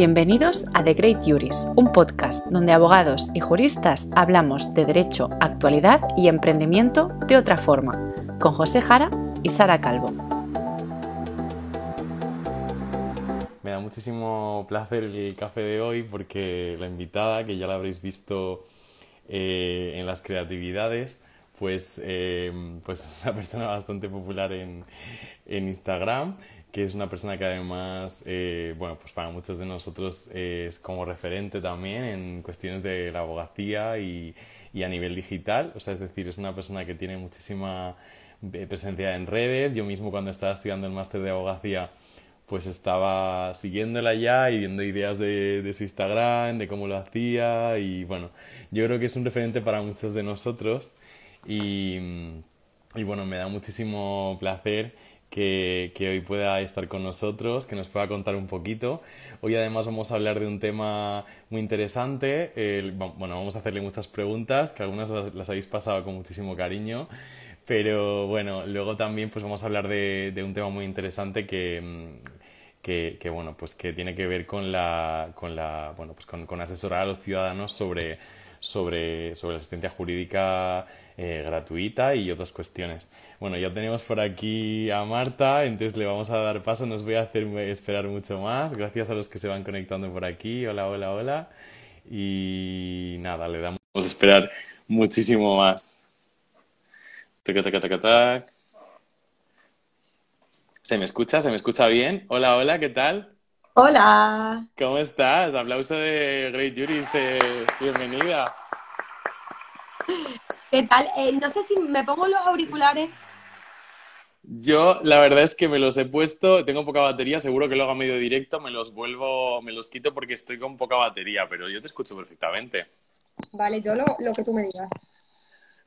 Bienvenidos a The Great Juris, un podcast donde abogados y juristas hablamos de derecho, actualidad y emprendimiento de otra forma, con José Jara y Sara Calvo. Me da muchísimo placer el café de hoy porque la invitada, que ya la habréis visto eh, en las creatividades, pues, eh, pues es una persona bastante popular en, en Instagram que es una persona que además, eh, bueno, pues para muchos de nosotros es como referente también en cuestiones de la abogacía y, y, a nivel digital. O sea, es decir, es una persona que tiene muchísima eh, presencia en redes. Yo mismo cuando estaba estudiando el máster de abogacía, pues estaba siguiéndola ya y viendo ideas de, de su Instagram, de cómo lo hacía y bueno, yo creo que es un referente para muchos de nosotros y, y bueno, me da muchísimo placer que, que, hoy pueda estar con nosotros, que nos pueda contar un poquito. Hoy además vamos a hablar de un tema muy interesante. bueno, vamos a hacerle muchas preguntas, que algunas las, habéis pasado con muchísimo cariño. Pero bueno, luego también pues vamos a hablar de, de un tema muy interesante que, mm, que, que, bueno, pues que tiene que ver con la, con la, bueno, pues con, con asesorar a los ciudadanos sobre, sobre, sobre la asistencia jurídica eh, gratuita y otras cuestiones. Bueno, ya tenemos por aquí a Marta, entonces le vamos a dar paso, nos voy a hacer esperar mucho más. Gracias a los que se van conectando por aquí. Hola, hola, hola. Y nada, le damos a esperar muchísimo más. Tac, tac, tac, tac. ¿Se me escucha? ¿Se me escucha bien? Hola, hola, ¿qué tal? Hola. ¿Cómo estás? Aplauso de Great Juris. Eh, bienvenida. ¿Qué tal? Eh, no sé si me pongo los auriculares. Yo, la verdad es que me los he puesto, tengo poca batería, seguro que lo hago a medio directo, me los vuelvo, me los quito porque estoy con poca batería, pero yo te escucho perfectamente. Vale, yo lo, lo que tú me digas.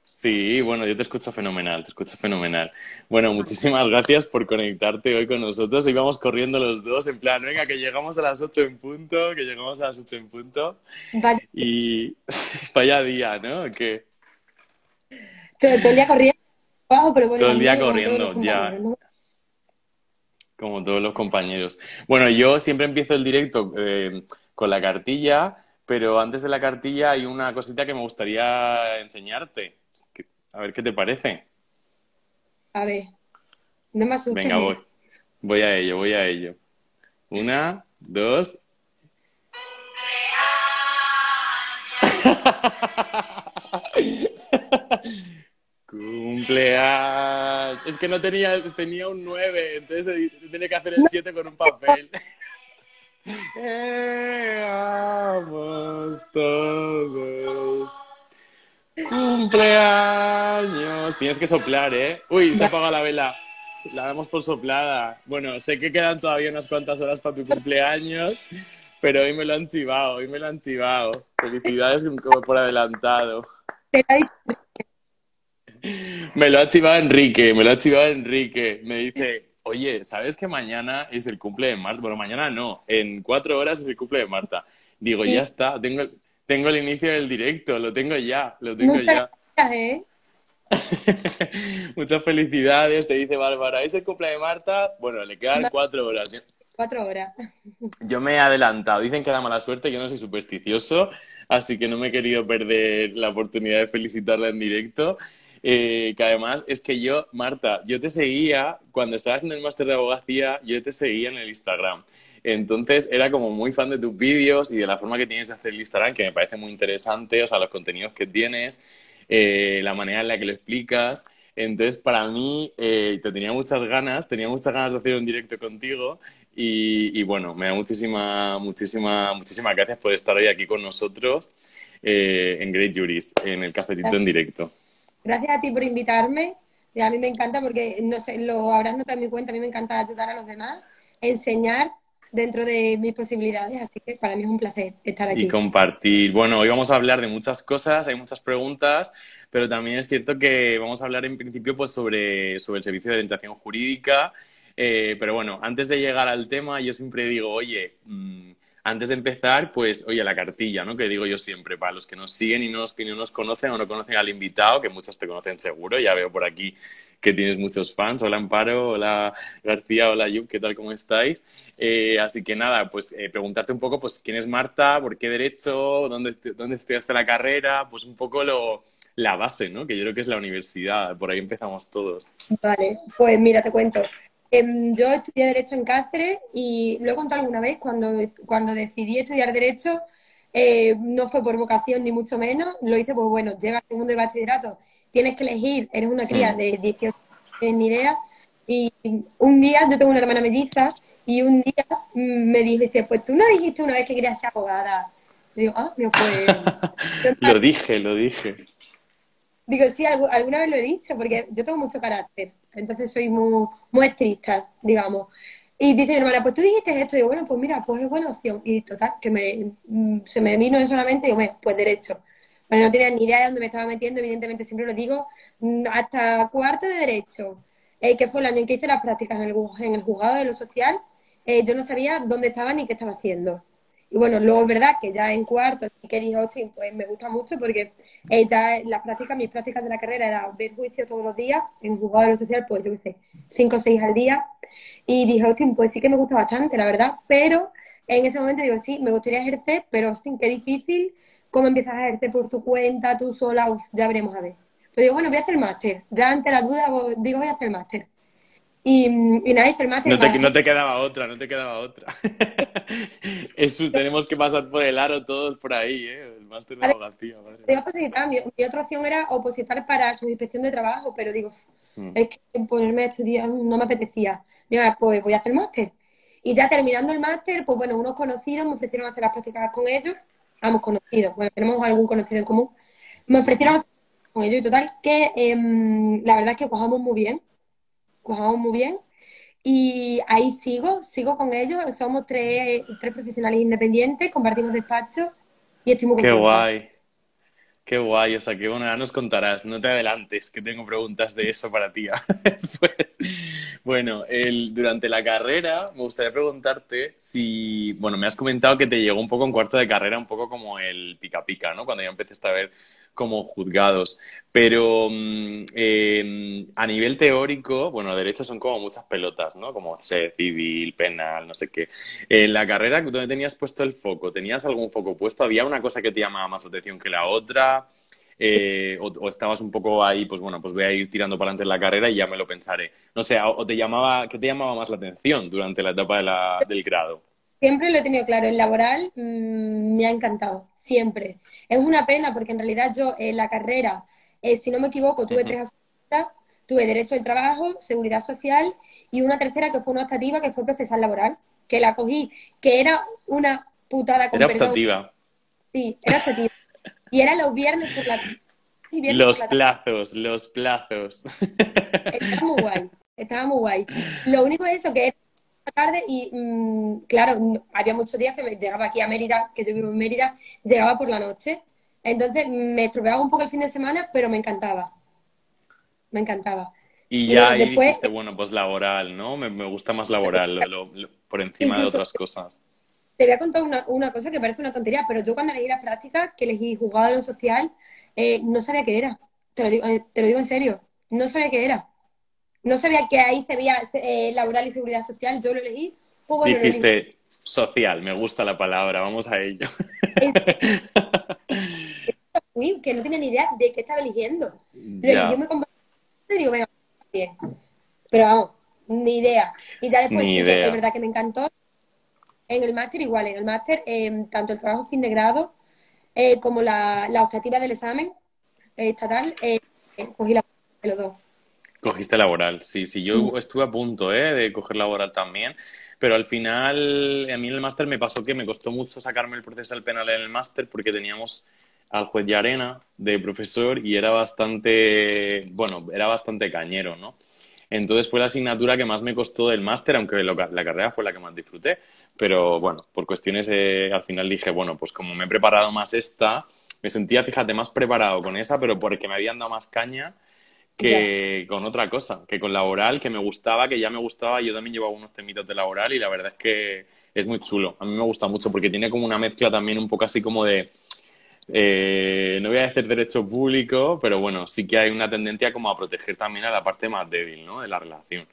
Sí, bueno, yo te escucho fenomenal, te escucho fenomenal. Bueno, muchísimas gracias por conectarte hoy con nosotros. Y vamos corriendo los dos en plan, venga, que llegamos a las 8 en punto, que llegamos a las 8 en punto. Vaya. Y vaya día, ¿no? ¿Qué? Todo, todo el día corriendo. Pero bueno, Todo el día corriendo, ya. Como todos los compañeros. Bueno, yo siempre empiezo el directo eh, con la cartilla, pero antes de la cartilla hay una cosita que me gustaría enseñarte. A ver qué te parece. A ver, no me asustes. Venga, voy. Voy a ello, voy a ello. Una, dos. Cumpleaños. Es que no tenía, tenía un 9, entonces tenía que hacer el 7 con un papel. Vamos todos. Cumpleaños. Tienes que soplar, ¿eh? Uy, se apaga la vela. La damos por soplada. Bueno, sé que quedan todavía unas cuantas horas para tu cumpleaños, pero hoy me lo han chivado, hoy me lo han chivado. Felicidades como por adelantado. Te la. Me lo ha chivado Enrique, me lo ha chivado Enrique. Me dice, oye, ¿sabes que mañana es el cumple de Marta? Bueno, mañana no, en cuatro horas es el cumple de Marta. Digo, Sí. ya está, tengo, tengo el inicio del directo, lo tengo ya, lo tengo Muchas ya. gracias, ¿eh? Muchas felicidades, te dice Bárbara. ¿Es el cumple de Marta? Bueno, le quedan No. cuatro horas. Cuatro horas. Yo me he adelantado. Dicen que da mala suerte, yo no soy supersticioso, así que no me he querido perder la oportunidad de felicitarla en directo. Eh, que además es que yo, Marta, yo te seguía cuando estabas haciendo el máster de abogacía, yo te seguía en el Instagram. Entonces era como muy fan de tus vídeos y de la forma que tienes de hacer el Instagram, que me parece muy interesante, o sea, los contenidos que tienes, eh, la manera en la que lo explicas. Entonces, para mí, eh, te tenía muchas ganas, tenía muchas ganas de hacer un directo contigo y, y bueno, me da muchísima, muchísima, muchísimas gracias por estar hoy aquí con nosotros eh, en Great Juris, en el cafetito en directo. Gracias a ti por invitarme. A mí me encanta porque, no sé, lo habrás notado en mi cuenta, a mí me encanta ayudar a los demás, enseñar dentro de mis posibilidades, así que para mí es un placer estar aquí. Y compartir. Bueno, hoy vamos a hablar de muchas cosas, hay muchas preguntas, pero también es cierto que vamos a hablar en principio pues sobre, sobre el servicio de orientación jurídica. Eh, pero bueno, antes de llegar al tema, yo siempre digo, oye, mm, antes de empezar, pues, oye, la cartilla, ¿no? Que digo yo siempre, para los que nos siguen y no que no nos conocen o no conocen al invitado, que muchos te conocen seguro, ya veo por aquí que tienes muchos fans. Hola Amparo, hola García, hola Yub, ¿qué tal? ¿Cómo estáis? Eh, así que nada, pues eh, preguntarte un poco, pues, ¿quién es Marta? ¿Por qué derecho? ¿Dónde, dónde estudiaste la carrera? Pues un poco lo, la base, ¿no? Que yo creo que es la universidad, por ahí empezamos todos. Vale, pues mira, te cuento. Em, yo estudié Derecho en Cáceres y lo he contado alguna vez, cuando, cuando decidí estudiar Derecho, eh, no fue por vocación ni mucho menos, lo hice, pues bueno, llega al segundo de bachillerato, tienes que elegir, eres una cría de 18 años, ni idea, y un día, yo tengo una hermana melliza, y un día mm, me dice, pues tú no dijiste una vez que querías ser abogada. digo, ah, pues... lo dije, lo dije. Digo, sí, alguna vez lo he dicho, porque yo tengo mucho carácter, entonces soy muy, muy estricta, digamos. Y dice mi hermana, pues tú dijiste esto, y digo, bueno, pues mira, pues es buena opción. Y total, que me, mm, se me vino eso solamente, digo, pues derecho. Bueno, no tenía ni idea de dónde me estaba metiendo, evidentemente siempre lo digo, mm, hasta cuarto de derecho, eh, que fue el año en que hice las prácticas en el, en el juzgado de lo social, eh, yo no sabía dónde estaba ni qué estaba haciendo. Y bueno, luego es verdad que ya en cuarto, dije, hostia, pues me gusta mucho porque ya las prácticas, mis prácticas de la carrera era ver juicio todos los días, en juzgado lo social, pues yo qué sé, cinco o seis al día. Y dije, hostia, pues sí que me gusta bastante, la verdad, pero en ese momento digo, sí, me gustaría ejercer, pero hostia, qué difícil, cómo empiezas a ejercer por tu cuenta, tú sola, ya veremos a ver. Pero digo, bueno, voy a hacer máster. Ya ante la duda digo, voy a hacer máster. Y, y nada, hice el máster. No te, no te, quedaba otra, no te quedaba otra. Eso, tenemos que pasar por el aro todos por ahí, ¿eh? El máster de abogacía. Mi, mi, otra opción era opositar para su inspección de trabajo, pero digo, hmm. es que ponerme a estudiar no me apetecía. Mira, pues voy a hacer el máster. Y ya terminando el máster, pues bueno, unos conocidos me ofrecieron hacer las prácticas con ellos. Vamos, conocidos, bueno, tenemos algún conocido en común. Me ofrecieron hacer con ellos y total, que eh, la verdad es que cojamos muy bien cojamos muy bien. Y ahí sigo, sigo con ellos. Somos tres, tres profesionales independientes, compartimos despacho y estoy muy Qué guay. Qué guay, o sea, que bueno, ya nos contarás, no te adelantes, que tengo preguntas de eso para ti después. Bueno, el, durante la carrera me gustaría preguntarte si, bueno, me has comentado que te llegó un poco en cuarto de carrera, un poco como el pica pica, ¿no? Cuando ya empezaste a ver como juzgados. Pero mm, em, a nivel teórico, bueno, derechos son como muchas pelotas, ¿no? Como sé, civil, penal, no sé qué. En la carrera, ¿dónde tenías puesto el foco? ¿Tenías algún foco puesto? ¿Había una cosa que te llamaba más atención que la otra? Eh, o, estabas un poco ahí, pues bueno, pues voy a ir tirando para adelante la carrera y ya me lo pensaré. No sé, o te llamaba, ¿qué te llamaba más la atención durante la etapa del grado? Siempre lo he tenido claro, el laboral mm, me ha encantado, siempre. Es una pena porque en realidad yo en la carrera, eh, si no me equivoco, tuve tres asignaturas, tuve Derecho del Trabajo, Seguridad Social y una tercera que fue una optativa que fue Procesal Laboral, que la cogí, que era una putada con Era optativa. Sí, era optativa. y era los viernes por la los plazos, los plazos. Estaba muy guay, estaba muy guay. Lo único es eso, que tarde y mm, claro, había muchos días que me llegaba aquí a Mérida, que yo vivo en Mérida, llegaba por la noche. Entonces me estropeaba un poco el fin de semana, pero me encantaba. Me encantaba. Y ya ahí después, dijiste, bueno, pues laboral, ¿no? Me, gusta más laboral, por encima de otras cosas. Te voy a contar una, una, cosa que parece una tontería, pero yo cuando elegí la práctica, que elegí jugado a lo social, eh, no sabía qué era. Te lo, digo, eh, te lo digo en serio. No sabía qué era no sabía que ahí se veía eh, laboral y seguridad social, yo lo elegí. Pues Dijiste social, me gusta la palabra, vamos a ello. que no tiene ni idea de qué estaba eligiendo. Yo me y digo, venga, bien. Pero vamos, ni idea. Y ya después, sí, de verdad que me encantó. En el máster igual, en el máster, em, tanto el trabajo fin de grado eh, como la, la optativa del examen eh, estatal, cogí la de los dos. Cogiste laboral, sí, sí. Yo mm. estuve a punto ¿eh? de coger laboral también, pero al final a mí en el máster me pasó que me costó mucho sacarme el proceso penal en el máster porque teníamos al juez de arena de profesor y era bastante, bueno, era bastante cañero, ¿no? Entonces fue la asignatura que más me costó del máster, aunque la carrera fue la que más disfruté. Pero bueno, por cuestiones eh, al final dije, bueno, pues como me he preparado más esta, me sentía, fíjate, más preparado con esa, pero porque me habían dado más caña que con otra cosa, que con laboral, que me gustaba, que ya me gustaba. Yo también llevaba unos temitos de laboral y la verdad es que es muy chulo. A mí me gusta mucho porque tiene como una mezcla también un poco así como de eh, no voy a decir derecho público, pero bueno, sí que hay una tendencia como a proteger también a la parte más débil, ¿no? De la relación.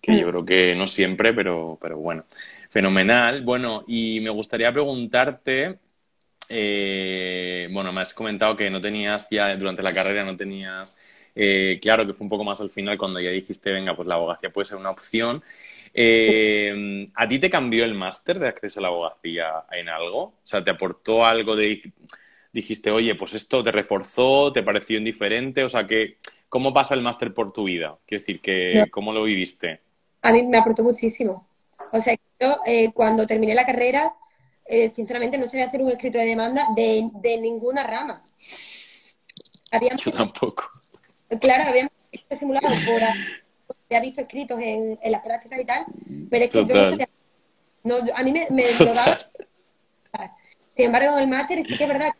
Que yo mm. creo que no siempre, pero, pero bueno. Fenomenal. Bueno, y me gustaría preguntarte, eh, bueno, me has comentado que no tenías ya durante la carrera, no tenías, eh, claro que fue un poco más al final cuando ya dijiste, venga, pues la abogacía puede ser una opción. ¿A ti te cambió el máster de acceso a la abogacía en algo? O sea, ¿te aportó algo de dijiste, oye, pues esto te reforzó, te pareció indiferente? O sea, que, ¿cómo pasa el máster por tu vida? Quiero decir, que, ¿cómo lo viviste? A mí me aportó muchísimo. O sea, yo eh, cuando terminé la carrera, eh, sinceramente no sabía hacer un escrito de demanda de, ninguna rama. yo tampoco. Claro, habíamos simulado por había visto escritos en, las prácticas y tal, pero es que yo no sabía. No, a mí me, me lo daba. Sin embargo, en el máster sí que es verdad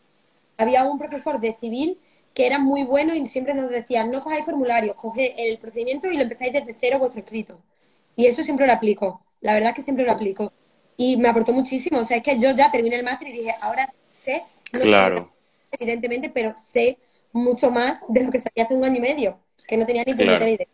había un profesor de civil que era muy bueno y siempre nos decía, no cojáis formularios, coged el procedimiento y lo empezáis desde cero vuestro escrito. Y eso siempre lo aplico, la verdad es que siempre lo aplico. Y me aportó muchísimo, o sea, es que yo ya terminé el máster y dije, ahora sé, claro. evidentemente, pero sé mucho más de lo que sabía hace un año y medio, que no tenía ni claro. idea.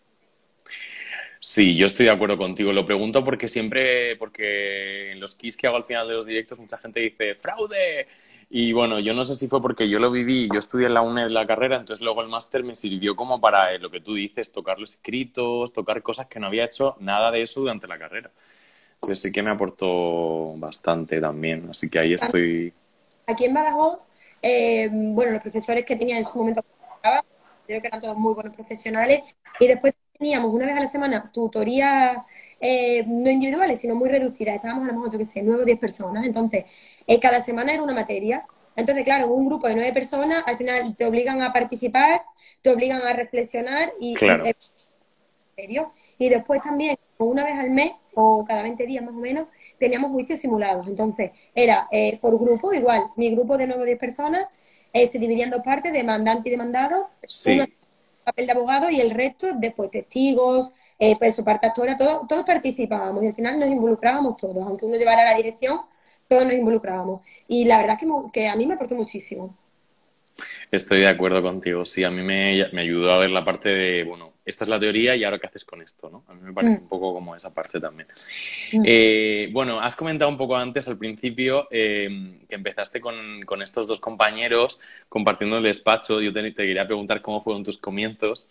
Sí, yo estoy de acuerdo contigo. Lo pregunto porque siempre, porque en los keys que hago al final de los directos, mucha gente dice, fraude, y bueno, yo no sé si fue porque yo lo viví, yo estudié en la UNED la carrera, entonces luego el máster me sirvió como para eh, lo que tú dices, tocar los escritos, tocar cosas que no había hecho nada de eso durante la carrera. Entonces sí que me aportó bastante también, así que ahí estoy. Aquí en Badajoz, eh, bueno, los profesores que tenía en su momento, creo que eran todos muy buenos profesionales, y después teníamos una vez a la semana tutorías eh, no individuales, sino muy reducidas. Estábamos a lo mejor, yo qué sé, nueve o diez personas. Entonces, eh, cada semana era una materia. Entonces, claro, un grupo de nueve personas, al final te obligan a participar, te obligan a reflexionar y... Claro. Y después también, una vez al mes, o cada 20 días más o menos, teníamos juicios simulados. Entonces, era eh, por grupo, igual, mi grupo de nueve o diez personas eh, se dividía en dos partes, demandante y demandado, sí. papel de abogado y el resto, después testigos, eh, pues su parte actora, todos, todos participábamos y al final nos involucrábamos todos, aunque uno llevara la dirección, todos nos involucrábamos. Y la verdad es que, que a mí me aportó muchísimo. Estoy de acuerdo contigo, sí, a mí me, me, ayudó a ver la parte de, bueno, esta es la teoría y ahora qué haces con esto, ¿no? A mí me parece mm. un poco como esa parte también. Mm. Eh, bueno, has comentado un poco antes, al principio, eh, que empezaste con, con, estos dos compañeros compartiendo el despacho. Yo te, te, quería preguntar cómo fueron tus comienzos.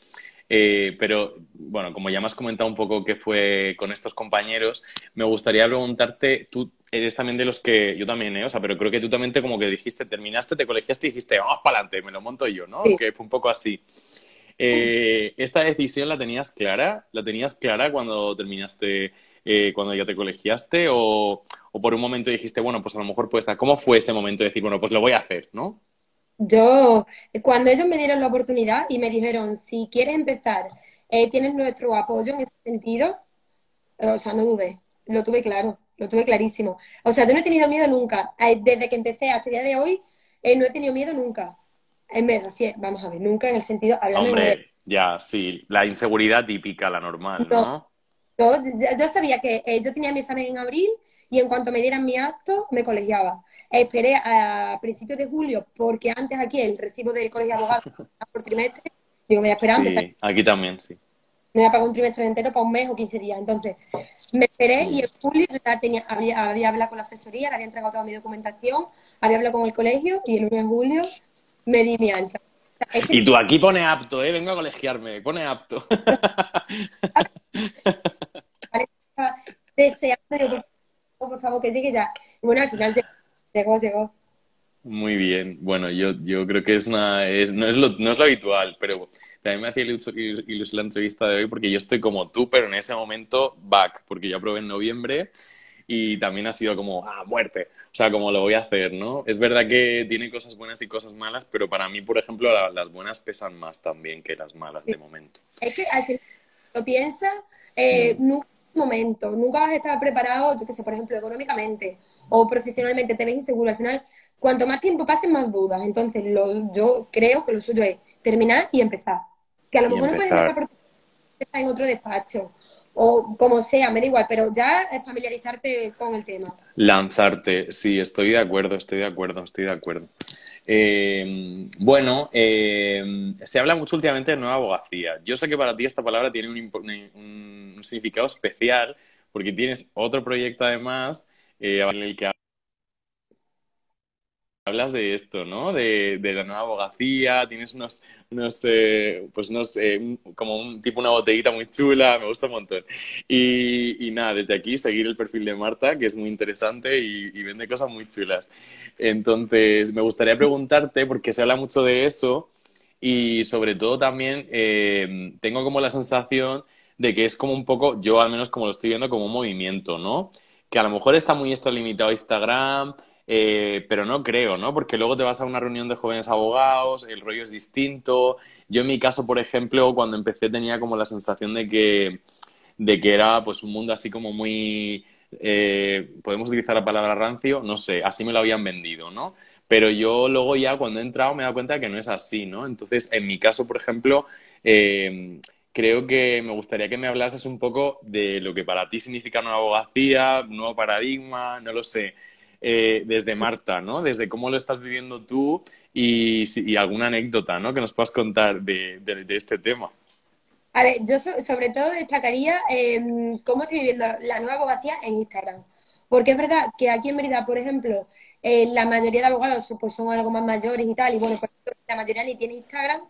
Eh, pero bueno, como ya me has comentado un poco qué fue con estos compañeros, me gustaría preguntarte, tú eres también de los que, yo también, ¿eh? o sea, pero creo que tú también te como que dijiste, terminaste, te colegiaste y dijiste, vamos para adelante, me lo monto yo, ¿no? Que fue un poco así. Eh, ¿Esta decisión la tenías clara? ¿La tenías clara cuando terminaste, eh, cuando ya te colegiaste? O, o, por un momento dijiste, bueno, pues a lo mejor puede estar. ¿Cómo fue ese momento de decir, bueno, pues lo voy a hacer, ¿no? Yo, cuando ellos me dieron la oportunidad y me dijeron, si quieres empezar, eh, tienes nuestro apoyo en ese sentido, o sea, no dudé, lo tuve claro, lo tuve clarísimo. O sea, yo no he tenido miedo nunca. Eh, desde que empecé hasta el día de hoy, eh, no he tenido miedo nunca. En verdad, sí, vamos a ver, nunca en el sentido... Hombre, ya, sí, la inseguridad típica, la normal, ¿no? yo, sabía que yo tenía mi examen en abril y en cuanto me dieran mi acto, me colegiaba. Esperé a principios de julio, porque antes aquí el recibo del colegio de abogados por trimestre. Digo, me voy a esperar. Sí, aquí también, sí. Me voy a pagar un trimestre entero para un mes o 15 días. Entonces, me esperé y en julio ya tenía, había, había hablado con la asesoría, le había entregado toda mi documentación, había hablado con el colegio y el 1 de julio me di mi alta. y tú aquí pone apto, ¿eh? Vengo a colegiarme, pone apto. Deseando, digo, por favor, que llegue ya. Bueno, al final llegó, llegó. Muy bien. Bueno, yo, yo creo que es una, es, no, es lo, no es lo habitual, pero también me hacía ilusión la entrevista de hoy porque yo estoy como tú, pero en ese momento back, porque yo aprobé en noviembre y también ha sido como, ah, muerte. O sea, como lo voy a hacer, ¿no? Es verdad que tiene cosas buenas y cosas malas, pero para mí, por ejemplo, las buenas pesan más también que las malas de momento. Es que al final lo piensas, eh, mm. nunca momento, nunca vas a estar preparado, yo que sé, por ejemplo, económicamente o profesionalmente, te ves inseguro. Al final, cuanto más tiempo pase, más dudas. Entonces, lo, yo creo que lo suyo es terminar y empezar. Que a lo mejor no puedes empezar en otro despacho o como sea, me da igual, pero ya es familiarizarte con el tema. Lanzarte, sí, estoy de acuerdo, estoy de acuerdo, estoy de acuerdo. Eh, bueno, eh, se habla mucho últimamente de nueva abogacía. Yo sé que para ti esta palabra tiene un, significado especial porque tienes otro proyecto además eh, en el que hablas de esto, ¿no? De, la nueva abogacía, tienes unos, unos eh, pues unos, eh, como un tipo una botellita muy chula, me gusta un montón. Y, nada, desde aquí seguir el perfil de Marta, que es muy interesante y, vende cosas muy chulas. Entonces, me gustaría preguntarte, porque se habla mucho de eso, y sobre todo también eh, tengo como la sensación de que es como un poco, yo al menos como lo estoy viendo, como un movimiento, ¿no? Que a lo mejor está muy esto limitado a Instagram, eh, pero no creo, ¿no? Porque luego te vas a una reunión de jóvenes abogados, el rollo es distinto. Yo en mi caso, por ejemplo, cuando empecé tenía como la sensación de que, de que era pues un mundo así como muy... Eh, podemos utilizar la palabra rancio, no sé, así me lo habían vendido, ¿no? Pero yo luego ya cuando he entrado me he dado cuenta que no es así, ¿no? Entonces, en mi caso, por ejemplo, eh, creo que me gustaría que me hablases un poco de lo que para ti significa una abogacía, nuevo paradigma, no lo sé. Eh, desde Marta, ¿no? Desde cómo lo estás viviendo tú y, alguna anécdota, ¿no? Que nos puedas contar de, este tema. A ver, yo sobre todo destacaría em, cómo estoy viviendo la nueva abogacía en Instagram. Porque es verdad que aquí en Mérida, por ejemplo, eh, la mayoría de abogados pues, son algo más mayores y tal, y bueno, la mayoría ni tiene Instagram,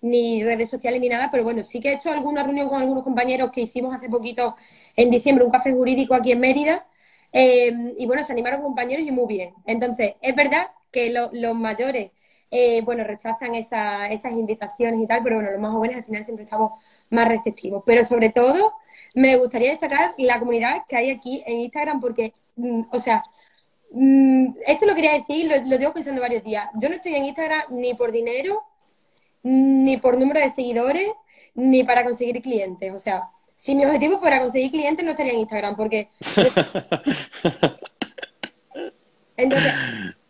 ni redes sociales ni nada, pero bueno, sí que he hecho alguna reunión con algunos compañeros que hicimos hace poquito en diciembre, un café jurídico aquí en Mérida, Em, y bueno, se animaron compañeros y muy bien. Entonces, es verdad que los mayores, eh, bueno, rechazan esas invitaciones y tal, pero bueno, los más jóvenes al final siempre estamos más receptivos. Pero sobre todo, me gustaría destacar la comunidad que hay aquí en Instagram porque, mm, o sea, mm, esto lo quería decir, lo, lo llevo pensando varios días. Yo no estoy en Instagram ni por dinero, ni por número de seguidores, ni para conseguir clientes. O sea, si mi objetivo fuera conseguir clientes, no estaría en Instagram, porque... Entonces,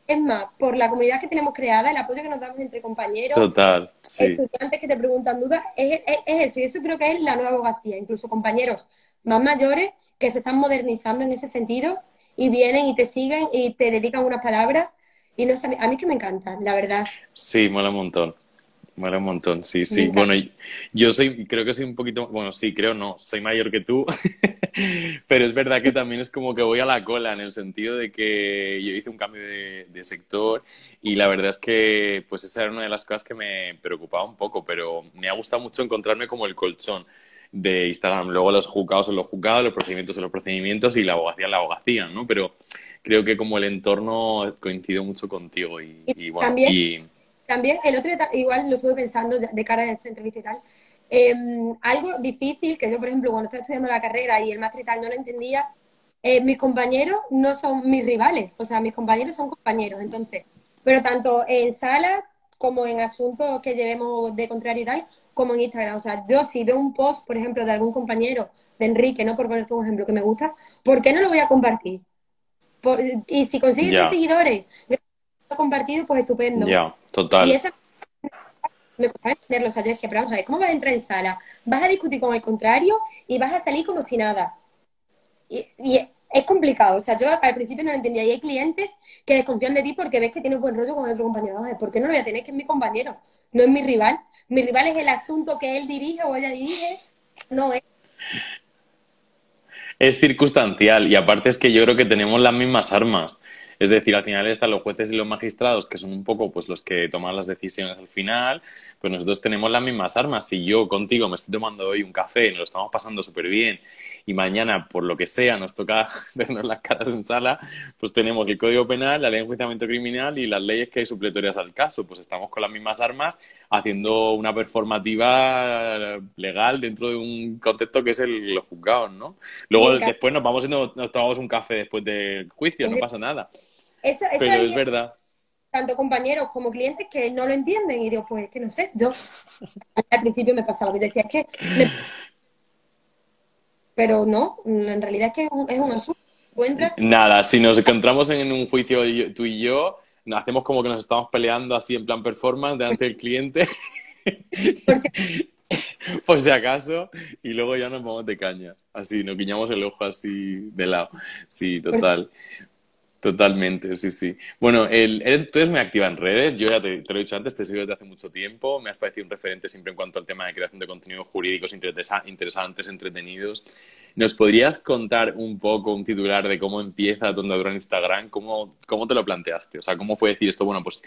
es más, por la comunidad que tenemos creada, el apoyo que nos damos entre compañeros, Total, estudiantes que te preguntan dudas, es, eso, y eso creo que es la nueva abogacía, incluso compañeros más mayores que se están modernizando en ese sentido y vienen y te siguen y te dedican unas palabras y no a mí que me encanta, la verdad. Sí, mola un montón. Mola un montón, sí, sí. Bueno, yo soy, creo que soy un poquito, bueno, sí, creo no, soy mayor que tú, pero es verdad que también es como que voy a la cola en el sentido de que yo hice un cambio de, sector y la verdad es que pues esa era una de las cosas que me preocupaba un poco, pero me ha gustado mucho encontrarme como el colchón de Instagram. Luego los juzgados son los juzgados, los procedimientos son los procedimientos y la abogacía la abogacía, ¿no? Pero creo que como el entorno coincido mucho contigo y, y bueno, y, también el otro igual lo estuve pensando de cara a esta entrevista y tal. Em, algo difícil que yo, por ejemplo, cuando estaba estudiando la carrera y el máster y tal no lo entendía, eh, mis compañeros no son mis rivales, o sea, mis compañeros son compañeros, entonces, pero tanto en sala como en asuntos que llevemos de contrario y tal, como en Instagram. O sea, yo si veo un post, por ejemplo, de algún compañero, de Enrique, no por poner un ejemplo que me gusta, ¿por qué no lo voy a compartir? y si consigues seguidores, compartido, pues estupendo. Ya, total. Y eso me cuesta entenderlo. O sea, yo decía, pero vamos a ver, ¿cómo vas a entrar en sala? Vas a discutir con el contrario y vas a salir como si nada. Y, es complicado. O sea, yo al principio no lo entendía. Y hay clientes que desconfían de ti porque ves que tienes buen rollo con otro compañero. Vamos a ver, ¿por qué no lo voy a tener? Que es mi compañero, no es mi rival. Mi rival es el asunto que él dirige o ella dirige, no es. Es circunstancial y aparte es que yo creo que tenemos las mismas armas. Es decir, al final están los jueces y los magistrados, que son un poco pues los que toman las decisiones al final, pues nosotros tenemos las mismas armas. Si yo contigo me estoy tomando hoy un café, nos lo estamos pasando súper bien, y mañana, por lo que sea, nos toca vernos las caras en sala, pues tenemos el Código Penal, la Ley de Enjuiciamiento Criminal y las leyes que hay supletorias al caso. Pues estamos con las mismas armas haciendo una performativa legal dentro de un contexto que es el, los juzgados, ¿no? Luego, después nos vamos y nos, tomamos un café después del juicio, no pasa nada. Pero es verdad tanto compañeros como clientes que no lo entienden y digo, pues es que no sé, yo al principio me pasaba, yo decía, es que pero no, en realidad es que es un, asunto. Nada, si nos encontramos en un juicio tú y yo, hacemos como que nos estamos peleando así en plan performance delante del cliente. por si acaso, y luego ya nos vamos de cañas. Así, nos guiñamos el ojo así de lado. Sí, total. Totalmente, sí, sí. Bueno, el, tú eres muy activa en redes, yo ya te, lo he dicho antes, te sigo desde hace mucho tiempo, me has parecido un referente siempre en cuanto al tema de creación de contenidos jurídicos interesantes, entretenidos. ¿Nos podrías contar un poco, un titular de cómo empieza tu andadura en Instagram? ¿Cómo, ¿Cómo te lo planteaste? O sea, ¿cómo fue decir esto? Bueno, pues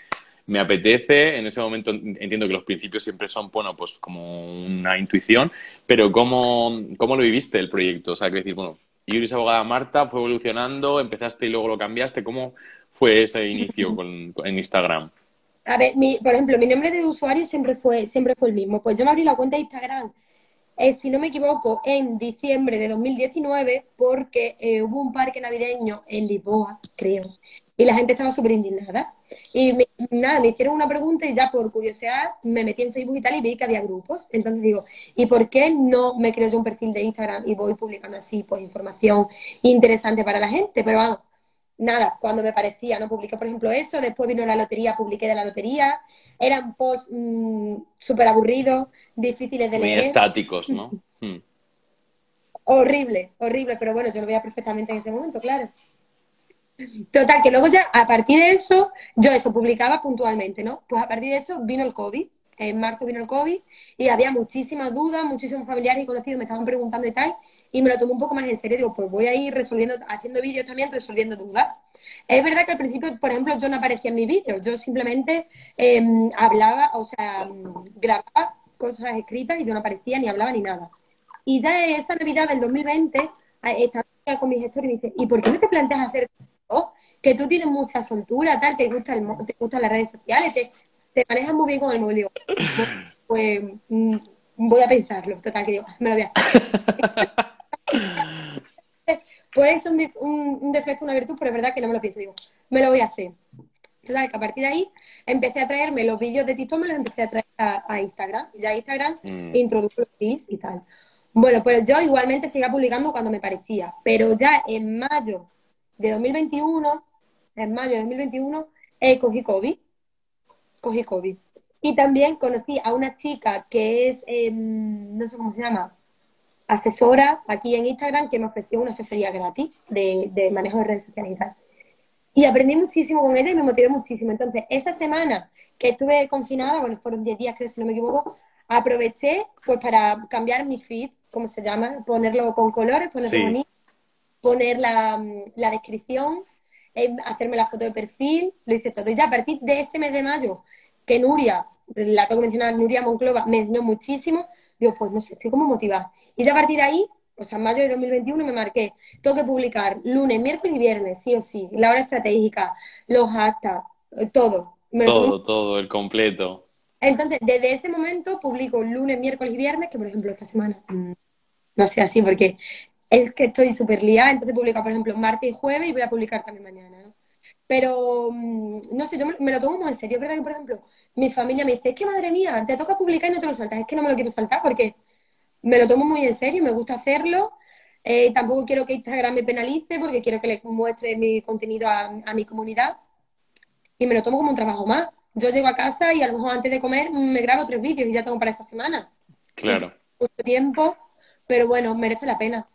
me apetece, en ese momento entiendo que los principios siempre son, bueno, pues como una intuición, pero ¿cómo, cómo lo viviste el proyecto? O sea, que decir, bueno, Iris Abogada Marta fue evolucionando, empezaste y luego lo cambiaste. ¿Cómo fue ese inicio con, en Instagram? A ver, mi, por ejemplo, mi nombre de usuario siempre fue, siempre fue el mismo. Pues yo me abrí la cuenta de Instagram, eh, si no me equivoco, en diciembre de 2019, porque eh, hubo un parque navideño en Lisboa, creo, y la gente estaba súper indignada. Y nada, me hicieron una pregunta y ya por curiosidad me metí en Facebook y tal y vi que había grupos. Entonces digo, ¿y por qué no me creo yo un perfil de Instagram y voy publicando así pues información interesante para la gente? Pero vamos, nada, cuando me parecía, ¿no? Publiqué, por ejemplo, eso, después vino la lotería, publiqué de la lotería. Eran posts mm, súper aburridos, difíciles de leer. Muy estáticos, ¿no? Horrible, horrible, pero bueno, yo lo veía perfectamente en ese momento, claro. Total, que luego ya, a partir de eso, yo eso publicaba puntualmente, ¿no? Pues a partir de eso vino el COVID, en marzo vino el COVID, y había muchísimas dudas, muchísimos familiares y conocidos me estaban preguntando y tal, y me lo tomé un poco más en serio, digo, pues voy a ir resolviendo, haciendo vídeos también, resolviendo dudas. Es verdad que al principio, por ejemplo, yo no aparecía en mis vídeos, yo simplemente em, hablaba, o sea, grababa cosas escritas y yo no aparecía ni hablaba ni nada. Y ya esa Navidad del 2020, eh, estaba con mi gestor y me dice, ¿y por qué no te planteas hacer que tú tienes mucha soltura, tal, te gusta el, te gustan las redes sociales, te, te manejas muy bien con el móvil. pues mm, voy a pensarlo, total, que digo, me lo voy a hacer. Puede ser un, un, defecto, una virtud, pero es verdad que no me lo pienso, digo, me lo voy a hacer. Entonces, que a partir de ahí empecé a traerme los vídeos de TikTok, me los empecé a traer a, Instagram. Y ya Instagram mm. introdujo los tips y tal. Bueno, pues yo igualmente seguía publicando cuando me parecía, pero ya en mayo de 2021, en mayo de 2021, eh, cogí COVID. Cogí COVID. Y también conocí a una chica que es, em, no sé cómo se llama, asesora aquí en Instagram que me ofreció una asesoría gratis de, manejo de redes sociales y tal. Y aprendí muchísimo con ella y me motivé muchísimo. Entonces, esa semana que estuve confinada, bueno, fueron 10 días creo, si no me equivoco, aproveché pues para cambiar mi feed, como se llama, ponerlo con colores, ponerlo bonito, poner la, la descripción, eh, hacerme la foto de perfil, lo hice todo. Y ya a partir de ese mes de mayo, que Nuria, la tengo que mencionar, Nuria Monclova, me enseñó muchísimo, digo, pues no sé, estoy como motivada. Y ya a partir de ahí, o sea, en mayo de 2021 me marqué, tengo que publicar lunes, miércoles y viernes, sí o sí, la hora estratégica, los hashtags, eh, todo. todo, todo, el completo. Entonces, desde ese momento publico lunes, miércoles y viernes, que por ejemplo esta semana mm, no sé así, porque es que estoy súper liada, entonces publico, por ejemplo, martes y jueves y voy a publicar también mañana, ¿no? Pero, mm, no sé, yo me, lo tomo muy en serio. Es verdad que, por ejemplo, mi familia me dice, es que madre mía, te toca publicar y no te lo saltas. Es que no me lo quiero saltar porque me lo tomo muy en serio, me gusta hacerlo. Eh, tampoco quiero que Instagram me penalice porque quiero que le muestre mi contenido a, mi comunidad. Y me lo tomo como un trabajo más. Yo llego a casa y a lo mejor antes de comer me grabo tres vídeos y ya tengo para esa semana. Claro. Mucho tiempo, pero bueno, merece la pena.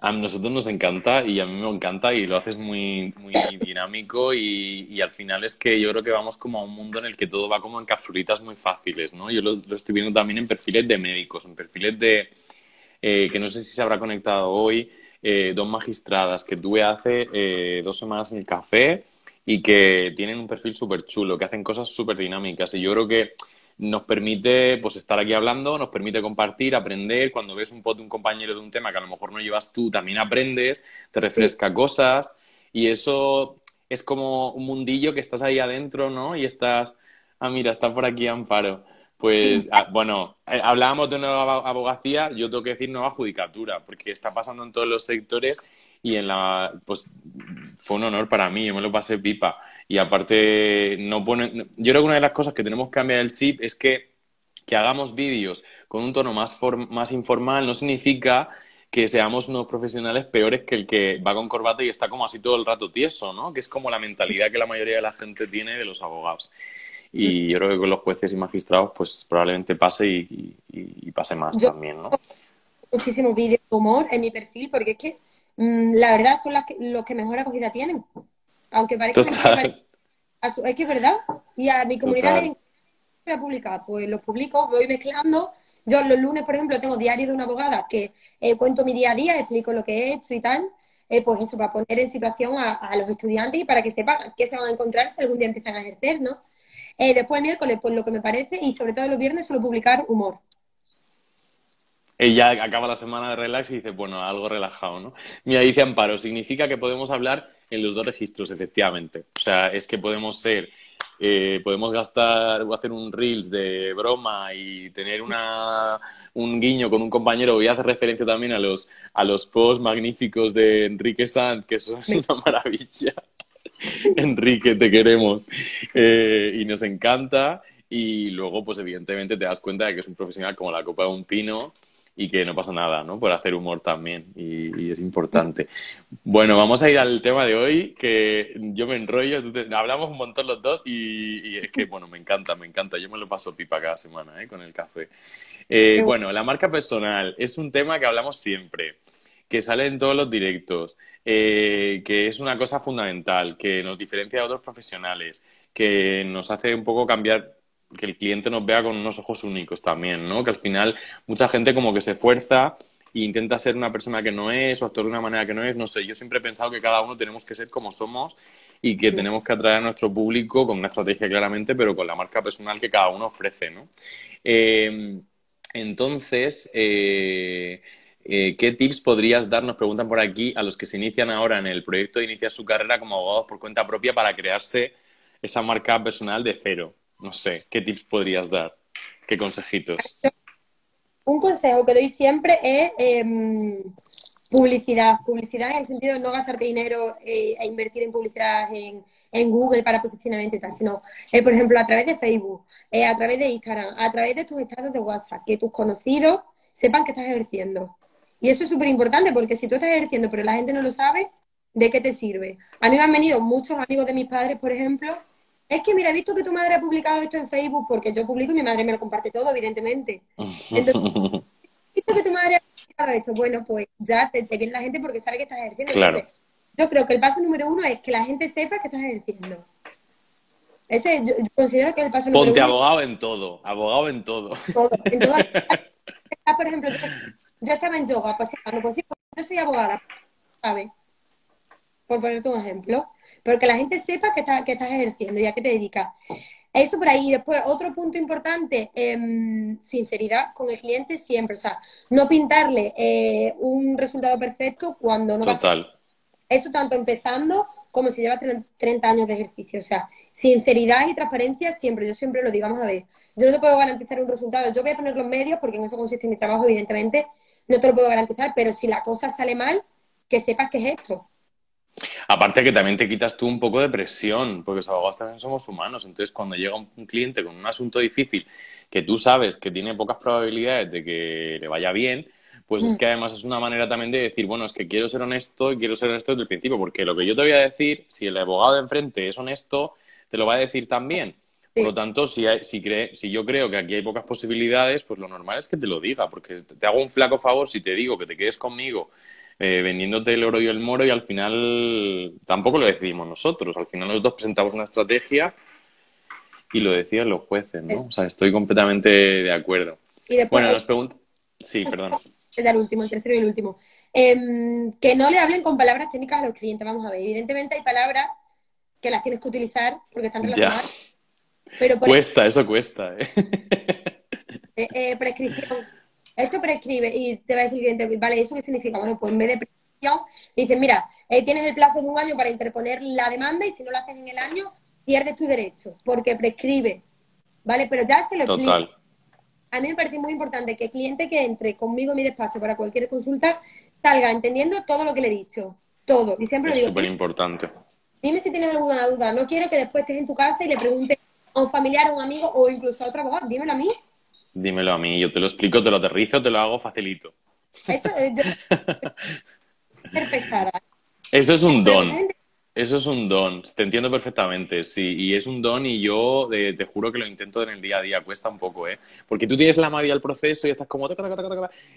A nosotros nos encanta y a mí me encanta y lo haces muy, muy dinámico y, al final es que yo creo que vamos como a un mundo en el que todo va como en capsulitas muy fáciles, ¿no? Yo lo, estoy viendo también en perfiles de médicos, en perfiles de, eh, que no sé si se habrá conectado hoy, eh, dos magistradas que tuve hace eh, dos semanas en el café y que tienen un perfil súper chulo, que hacen cosas súper dinámicas y yo creo que nos permite pues estar aquí hablando, nos permite compartir, aprender. Cuando ves un pot de un compañero de un tema que a lo mejor no llevas tú, también aprendes, te refresca cosas y eso es como un mundillo que estás ahí adentro, ¿no? Y estás, ah, mira, está por aquí Amparo. Pues, ah, bueno, eh, hablábamos de nueva abogacía, yo tengo que decir nueva judicatura, porque está pasando en todos los sectores y en la, pues, fue un honor para mí, yo me lo pasé pipa. Y aparte, no pone... Yo creo que una de las cosas que tenemos que cambiar el chip es que, que hagamos vídeos con un tono más, más informal no significa que seamos unos profesionales peores que el que va con corbata y está como así todo el rato tieso, ¿no? Que es como la mentalidad que la mayoría de la gente tiene de los abogados. Y yo creo que con los jueces y magistrados, pues probablemente pase y, pase más también, ¿no? Muchísimos vídeos de humor en mi perfil, porque es que mm, la verdad son las los que mejor acogida tienen. Aunque parezca que es que es verdad. Y a mi comunidad les voy a publicar, pues los publico, voy mezclando. Yo los lunes, por ejemplo, tengo diario de una abogada que eh, cuento mi día a día, explico lo que he hecho y tal. Eh, pues eso, para poner en situación a, los estudiantes y para que sepan qué se van a encontrar si algún día empiezan a ejercer, ¿no? Eh, después el miércoles, pues lo que me parece, y sobre todo los viernes suelo publicar humor. Ella acaba la semana de relax y dice, bueno, algo relajado, ¿no? Mira, dice Amparo, significa que podemos hablar en los dos registros, efectivamente. O sea, es que podemos ser eh, podemos gastar o hacer un reels de broma y tener una, un guiño con un compañero. Voy a hacer referencia también a los, a los posts magníficos de Enrique Sant, que son una maravilla. Enrique, te queremos. Eh, y nos encanta. Y luego, pues evidentemente te das cuenta de que es un profesional como la copa de un pino y que no pasa nada, ¿no? Por hacer humor también y, es importante. Bueno, vamos a ir al tema de hoy, que yo me enrollo, hablamos un montón los dos y, es que, bueno, me encanta, me encanta. Yo me lo paso pipa cada semana, ¿eh? Con el café. Eh, bueno, la marca personal es un tema que hablamos siempre, que sale en todos los directos, eh, que es una cosa fundamental, que nos diferencia de otros profesionales, que nos hace un poco cambiar que el cliente nos vea con unos ojos únicos también, ¿no? Que al final mucha gente como que se esfuerza e intenta ser una persona que no es o actuar de una manera que no es, no sé, yo siempre he pensado que cada uno tenemos que ser como somos y que tenemos que atraer a nuestro público con una estrategia claramente, pero con la marca personal que cada uno ofrece, ¿no? Eh, entonces, eh, eh, ¿qué tips podrías dar, nos preguntan por aquí, a los que se inician ahora en el proyecto de iniciar su carrera como abogados por cuenta propia para crearse esa marca personal de cero? No sé, ¿qué tips podrías dar? ¿Qué consejitos? Un consejo que doy siempre es em, publicidad. Publicidad en el sentido de no gastarte dinero eh, e invertir en publicidad en, Google para posicionamiento y tal, sino, eh, por ejemplo, a través de Facebook, eh, a través de Instagram, a través de tus estados de WhatsApp, que tus conocidos sepan que estás ejerciendo. Y eso es súper importante porque si tú estás ejerciendo pero la gente no lo sabe, ¿de qué te sirve? A mí me han venido muchos amigos de mis padres, por ejemplo, es que mira, he visto que tu madre ha publicado esto en Facebook, porque yo publico y mi madre me lo comparte todo, evidentemente. Entonces, he visto que tu madre ha publicado esto, bueno, pues ya te, viene la gente porque sabe que estás ejerciendo. Claro. yo creo que el paso número uno es que la gente sepa que estás ejerciendo. Ese, yo, considero que es el paso número uno. Ponte abogado en todo, abogado en todo. Todo, en todo. por ejemplo, yo, estaba en yoga, pues, pues yo soy abogada, ¿sabes? Por ponerte un ejemplo pero que la gente sepa que, está, que estás ejerciendo y a qué te dedicas. Eso por ahí. Y después, otro punto importante, em, sinceridad con el cliente siempre. O sea, no pintarle eh, un resultado perfecto cuando no Total. Eso tanto empezando como si llevas 30 años de ejercicio. O sea, sinceridad y transparencia siempre. Yo siempre lo digamos a ver. Yo no te puedo garantizar un resultado. Yo voy a poner los medios porque en eso consiste mi trabajo, evidentemente. No te lo puedo garantizar, pero si la cosa sale mal, que sepas que es esto. Aparte que también te quitas tú un poco de presión, porque los abogados también somos humanos. Entonces, cuando llega un, cliente con un asunto difícil que tú sabes que tiene pocas probabilidades de que le vaya bien, pues es mm. que además es una manera también de decir, bueno, es que quiero ser honesto y quiero ser honesto desde el principio, porque lo que yo te voy a decir, si el abogado de enfrente es honesto, te lo va a decir también. Por lo tanto, si, si, si yo creo que aquí hay pocas posibilidades, pues lo normal es que te lo diga, porque te hago un flaco favor si te digo que te quedes conmigo eh, vendiéndote el oro y el moro y al final tampoco lo decidimos nosotros. Al final nosotros presentamos una estrategia y lo decían los jueces, ¿no? O sea, estoy completamente de acuerdo. bueno, nos preguntan... Sí, perdón. Es el último, el tercero y el último. Em, que no le hablen con palabras técnicas a los clientes, vamos a ver. Evidentemente hay palabras que las tienes que utilizar porque están relacionadas. Pero cuesta, eso cuesta, ¿eh? eh, eh prescripción esto prescribe y te va a decir el cliente, vale, ¿eso qué significa? Bueno, pues en vez de prescripción, dices, mira, eh, tienes el plazo de un año para interponer la demanda y si no lo haces en el año, pierdes tu derecho, porque prescribe, ¿vale? Pero ya se lo Total. A mí me parece muy importante que el cliente que entre conmigo en mi despacho para cualquier consulta salga entendiendo todo lo que le he dicho, todo. Y siempre es lo digo. súper importante. Dime si tienes alguna duda. No quiero que después estés en tu casa y le preguntes a un familiar, a un amigo o incluso a otro abogado. Dímelo a mí Dímelo a mí, yo te lo explico, te lo aterrizo, te lo hago facilito. Eso, yo... ser pesada. Eso es un don. Eso es un don, te entiendo perfectamente, sí, y es un don y yo eh, te juro que lo intento en el día a día, cuesta un poco, ¿eh? Porque tú tienes la magia del proceso y estás como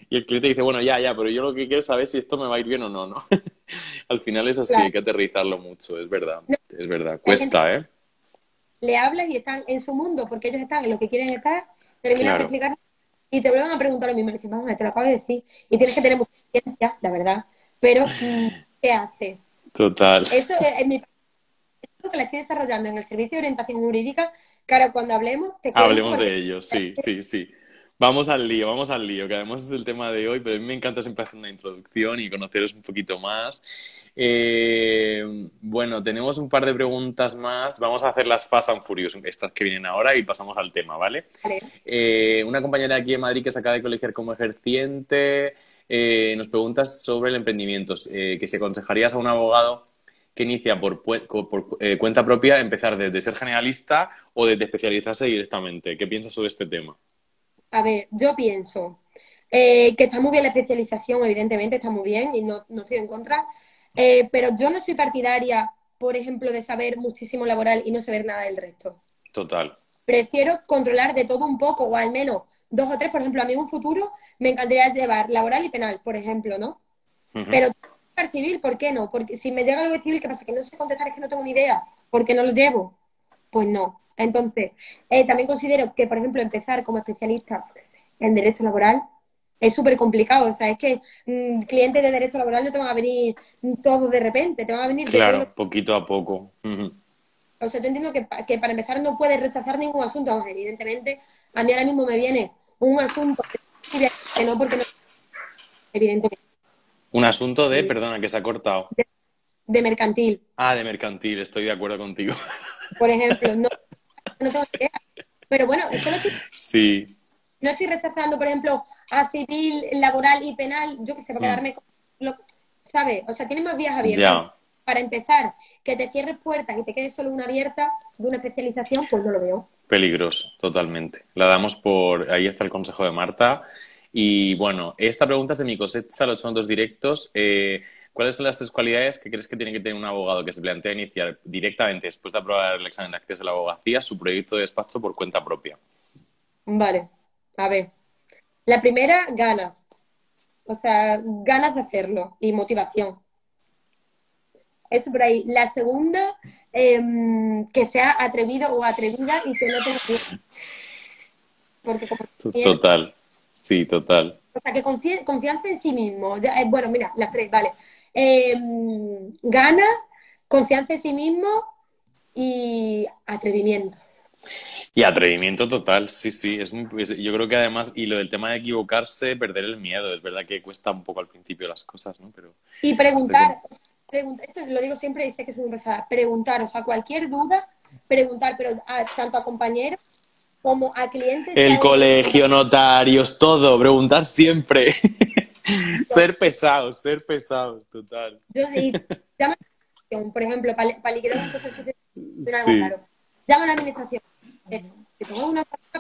y el cliente dice, bueno, ya, ya, pero yo lo que quiero es saber si esto me va a ir bien o no, ¿no? Al final es así, hay que aterrizarlo mucho, es verdad, es verdad, cuesta, ¿eh? Le hablas y están en su mundo porque ellos están en lo que quieren estar, terminan de explicar y te vuelven a preguntar lo mismo, y dices, vamos, te lo acabo de decir, y tienes que tener mucha ciencia, la verdad, pero mm, ¿qué haces? Total. Eso es, mi que la estoy desarrollando en el servicio de orientación jurídica, claro, cuando hablemos, te Hablemos de ello, sí, sí, sí. Vamos al lío, vamos al lío, que además es el tema de hoy, pero a mí me encanta siempre hacer una introducción y conoceros un poquito más. Eh, bueno, tenemos un par de preguntas más. Vamos a hacer las Fast and Furious, estas que vienen ahora, y pasamos al tema, ¿vale? Eh, una compañera aquí en Madrid que se acaba de colegiar como ejerciente eh, nos preguntas sobre el emprendimiento, que si aconsejarías a un abogado que inicia por, cuenta propia empezar desde ser generalista o desde especializarse directamente. ¿Qué piensas sobre este tema? A ver, yo pienso que está muy bien la especialización, evidentemente está muy bien y no, no estoy en contra, eh, pero yo no soy partidaria, por ejemplo, de saber muchísimo laboral y no saber nada del resto. Total. Prefiero controlar de todo un poco, o al menos dos o tres. Por ejemplo, a mí en un futuro me encantaría llevar laboral y penal, pero ejemplo, ¿no? Pero civil, ¿por qué no? Porque si me llega algo de civil, ¿qué pasa? Que no sé contestar, es que no tengo ni idea. ¿Por qué no lo llevo? Pues no. Entonces, eh, también considero que, por ejemplo, empezar como especialista pues, en derecho laboral es súper complicado. O sea, es que mm, clientes de derecho laboral no te van a venir todo de repente, te van a venir... Claro, poquito a poco. O sea, yo entiendo que, que, para empezar no puedes rechazar ningún asunto. Vamos, evidentemente, a mí ahora mismo me viene un asunto que no porque no... Evidentemente. Un asunto de, perdona, que se ha cortado. De, mercantil. Ah, de mercantil, estoy de acuerdo contigo. Por ejemplo, no, no tengo idea. Pero bueno, eso estoy... Sí. No estoy rechazando, por ejemplo, a civil, laboral y penal, yo que sé, para mm. quedarme con lo, ¿sabes? O sea, tienes más vías abiertas. Para empezar, que te cierres puertas y te quedes solo una abierta de una especialización, pues no lo veo. Peligroso, totalmente. La damos por, ahí está el consejo de Marta. Y bueno, esta pregunta es de mi cosecha, los son dos directos. Eh, ¿Cuáles son las tres cualidades que crees que tiene que tener un abogado que se plantea iniciar directamente después de aprobar el examen de acceso a la abogacía su proyecto de despacho por cuenta propia? Vale, a ver. La primera, ganas. O sea, ganas de hacerlo y motivación. Eso por ahí. La segunda, em, que sea atrevido o atrevida y que no tenga Porque como Total, sí, total. O sea, que confianza en sí mismo. Eh, bueno, mira, las tres, vale. Em, gana, confianza en sí mismo y atrevimiento. Y atrevimiento total, sí, sí. Es yo creo que además, y lo del tema de equivocarse, perder el miedo, es verdad que cuesta un poco al principio las cosas, ¿no? Pero y preguntar, esto lo digo siempre y sé que es un pesada, preguntar, o sea, cualquier duda, preguntar, pero tanto a compañeros como a clientes. El colegio, notarios, todo, preguntar siempre. ser pesados, ser pesados, total. Yo sí, llama por ejemplo, para liquidar un proceso. Llama a la administración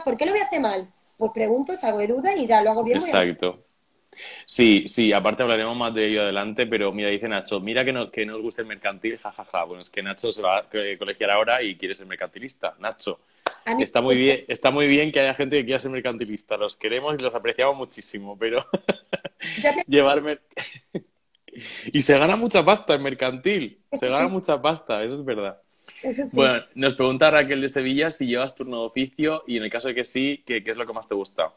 ¿por qué lo voy a hacer mal? Pues pregunto, salgo de duda y ya lo hago bien. Exacto. Sí, sí, aparte hablaremos más de ello adelante, pero mira, dice Nacho, mira que, no, que nos gusta el mercantil, jajaja. Ja, ja. Bueno, es que Nacho se va a colegiar ahora y quiere ser mercantilista. Nacho, está muy bien, está muy bien que haya gente que quiera ser mercantilista. Los queremos y los apreciamos muchísimo, pero llevarme y se gana mucha pasta en mercantil. Se gana mucha pasta, eso es verdad. Bueno, nos pregunta Raquel de Sevilla si llevas turno de oficio y en el caso de que sí, ¿qué, es lo que más te gusta?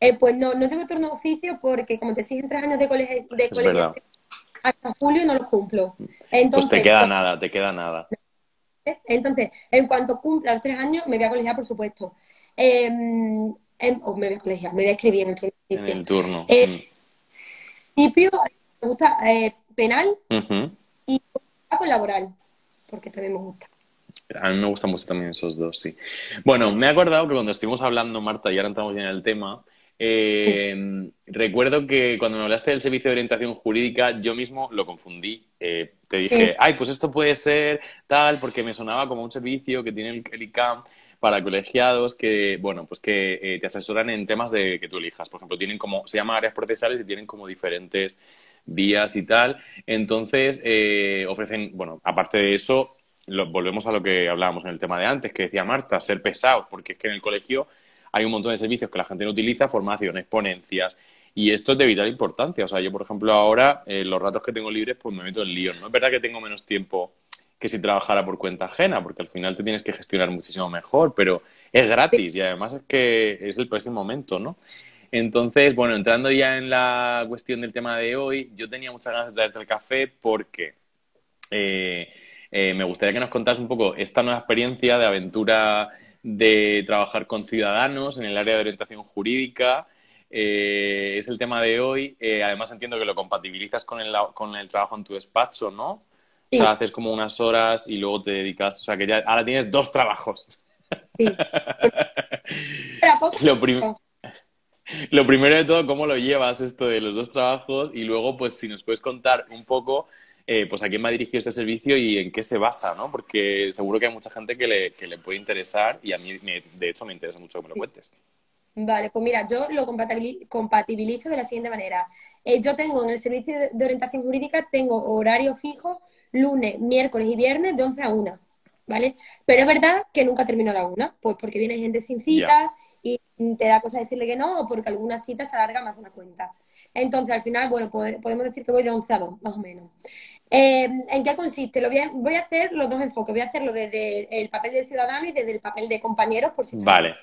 Eh, pues no, no tengo turno de oficio porque como te siguen tres años de colegio, de hasta julio no los cumplo. Entonces, pues te queda nada, te queda nada. Entonces, en cuanto cumpla los tres años, me voy a colegiar, por supuesto. O me voy a colegiar, me voy a escribir en el turno. En el turno. Eh, mm. me gusta eh, penal y con laboral porque también me gusta. A mí me gustan mucho también esos dos, sí. Bueno, me he acordado que cuando estuvimos hablando, Marta, y ahora entramos ya en el tema, eh, recuerdo que cuando me hablaste del servicio de orientación jurídica, yo mismo lo confundí. Eh, te dije, ay, pues esto puede ser tal, porque me sonaba como un servicio que tiene el, ICAM para colegiados que, bueno, pues que eh, te asesoran en temas de que tú elijas. Por ejemplo, tienen como, se llama áreas procesales y tienen como diferentes vías y tal. Entonces, eh, ofrecen, bueno, aparte de eso, volvemos a lo que hablábamos en el tema de antes, que decía Marta, ser pesados, porque es que en el colegio hay un montón de servicios que la gente no utiliza, formaciones, ponencias, y esto es de vital importancia. O sea, yo, por ejemplo, ahora, eh, los ratos que tengo libres, pues me meto en lío. No es verdad que tengo menos tiempo que si trabajara por cuenta ajena, porque al final te tienes que gestionar muchísimo mejor, pero es gratis y además es que es el próximo momento, ¿no? Entonces, bueno, entrando ya en la cuestión del tema de hoy, yo tenía muchas ganas de traerte el café porque eh, eh, me gustaría que nos contas un poco esta nueva experiencia de aventura de trabajar con ciudadanos en el área de orientación jurídica. Eh, es el tema de hoy. además, entiendo que lo compatibilizas con el, con el trabajo en tu despacho, ¿no? O sea, haces como unas horas y luego te dedicas, o sea, que ya ahora tienes dos trabajos. Sí. lo, lo primero de todo, ¿cómo lo llevas esto de los dos trabajos? Y luego, pues, si nos puedes contar un poco, eh, pues, a quién va dirigido este servicio y en qué se basa, ¿no? Porque seguro que hay mucha gente que le, que le puede interesar y a mí, de hecho, me interesa mucho que me lo cuentes. Vale, pues mira, yo lo compatibilizo de la siguiente manera. Eh, yo tengo en el servicio de orientación jurídica, tengo horario fijo lunes, miércoles y viernes de 11 a 1, ¿vale? Pero es verdad que nunca termino a la 1, pues porque viene gente sin cita y te da cosa decirle que no o porque alguna cita se alarga más de una cuenta. Entonces, al final, bueno, podemos decir que voy de 11 a 2, más o menos. Em, ¿En qué consiste? Lo voy, a, voy, a, hacer los dos enfoques. Voy a hacerlo desde el papel de ciudadano y desde el papel de compañeros, por si vale.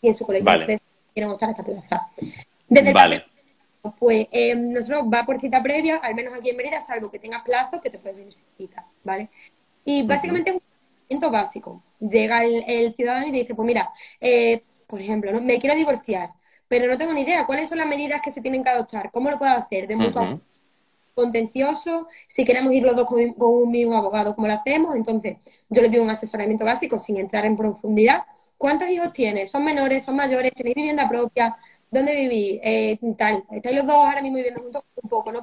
y en su colegio vale. quieren mostrar esta plaza. Desde el vale. papel pues eh, nosotros va por cita previa, al menos aquí en Mérida, salvo que tengas plazo, que te puedes venir sin cita, ¿vale? Y básicamente es un procedimiento básico. Llega el, ciudadano y te dice, pues mira, eh, por ejemplo, ¿no? me quiero divorciar, pero no tengo ni idea cuáles son las medidas que se tienen que adoptar, cómo lo puedo hacer, de mutuo contencioso, si queremos ir los dos con, un mismo abogado, ¿cómo lo hacemos? Entonces, yo les doy un asesoramiento básico sin entrar en profundidad. ¿Cuántos hijos tienes? ¿Son menores? ¿Son mayores? ¿Tenéis vivienda propia? ¿dónde viví? Eh, tal, estáis los dos ahora mismo viviendo juntos un poco, ¿no?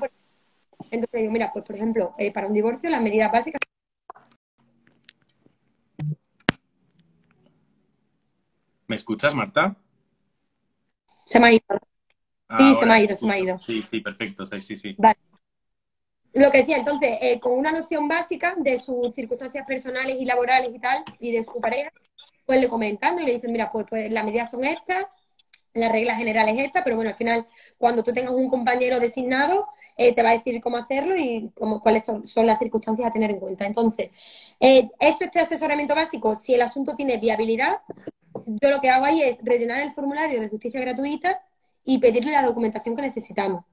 Entonces digo, mira, pues por ejemplo, eh, para un divorcio las medidas básicas... ¿Me escuchas, Marta? Se me ha ido. sí, se me ha ido, se me ha ido. Sí, sí, perfecto, sí, sí, sí. Vale. Lo que decía, entonces, eh, con una noción básica de sus circunstancias personales y laborales y tal, y de su pareja, pues le comentan y le dicen, mira, pues, pues las medidas son estas, la regla general es esta, pero bueno, al final, cuando tú tengas un compañero designado, eh, te va a decir cómo hacerlo y cómo, cuáles son, las circunstancias a tener en cuenta. Entonces, eh, hecho este asesoramiento básico, si el asunto tiene viabilidad, yo lo que hago ahí es rellenar el formulario de justicia gratuita y pedirle la documentación que necesitamos.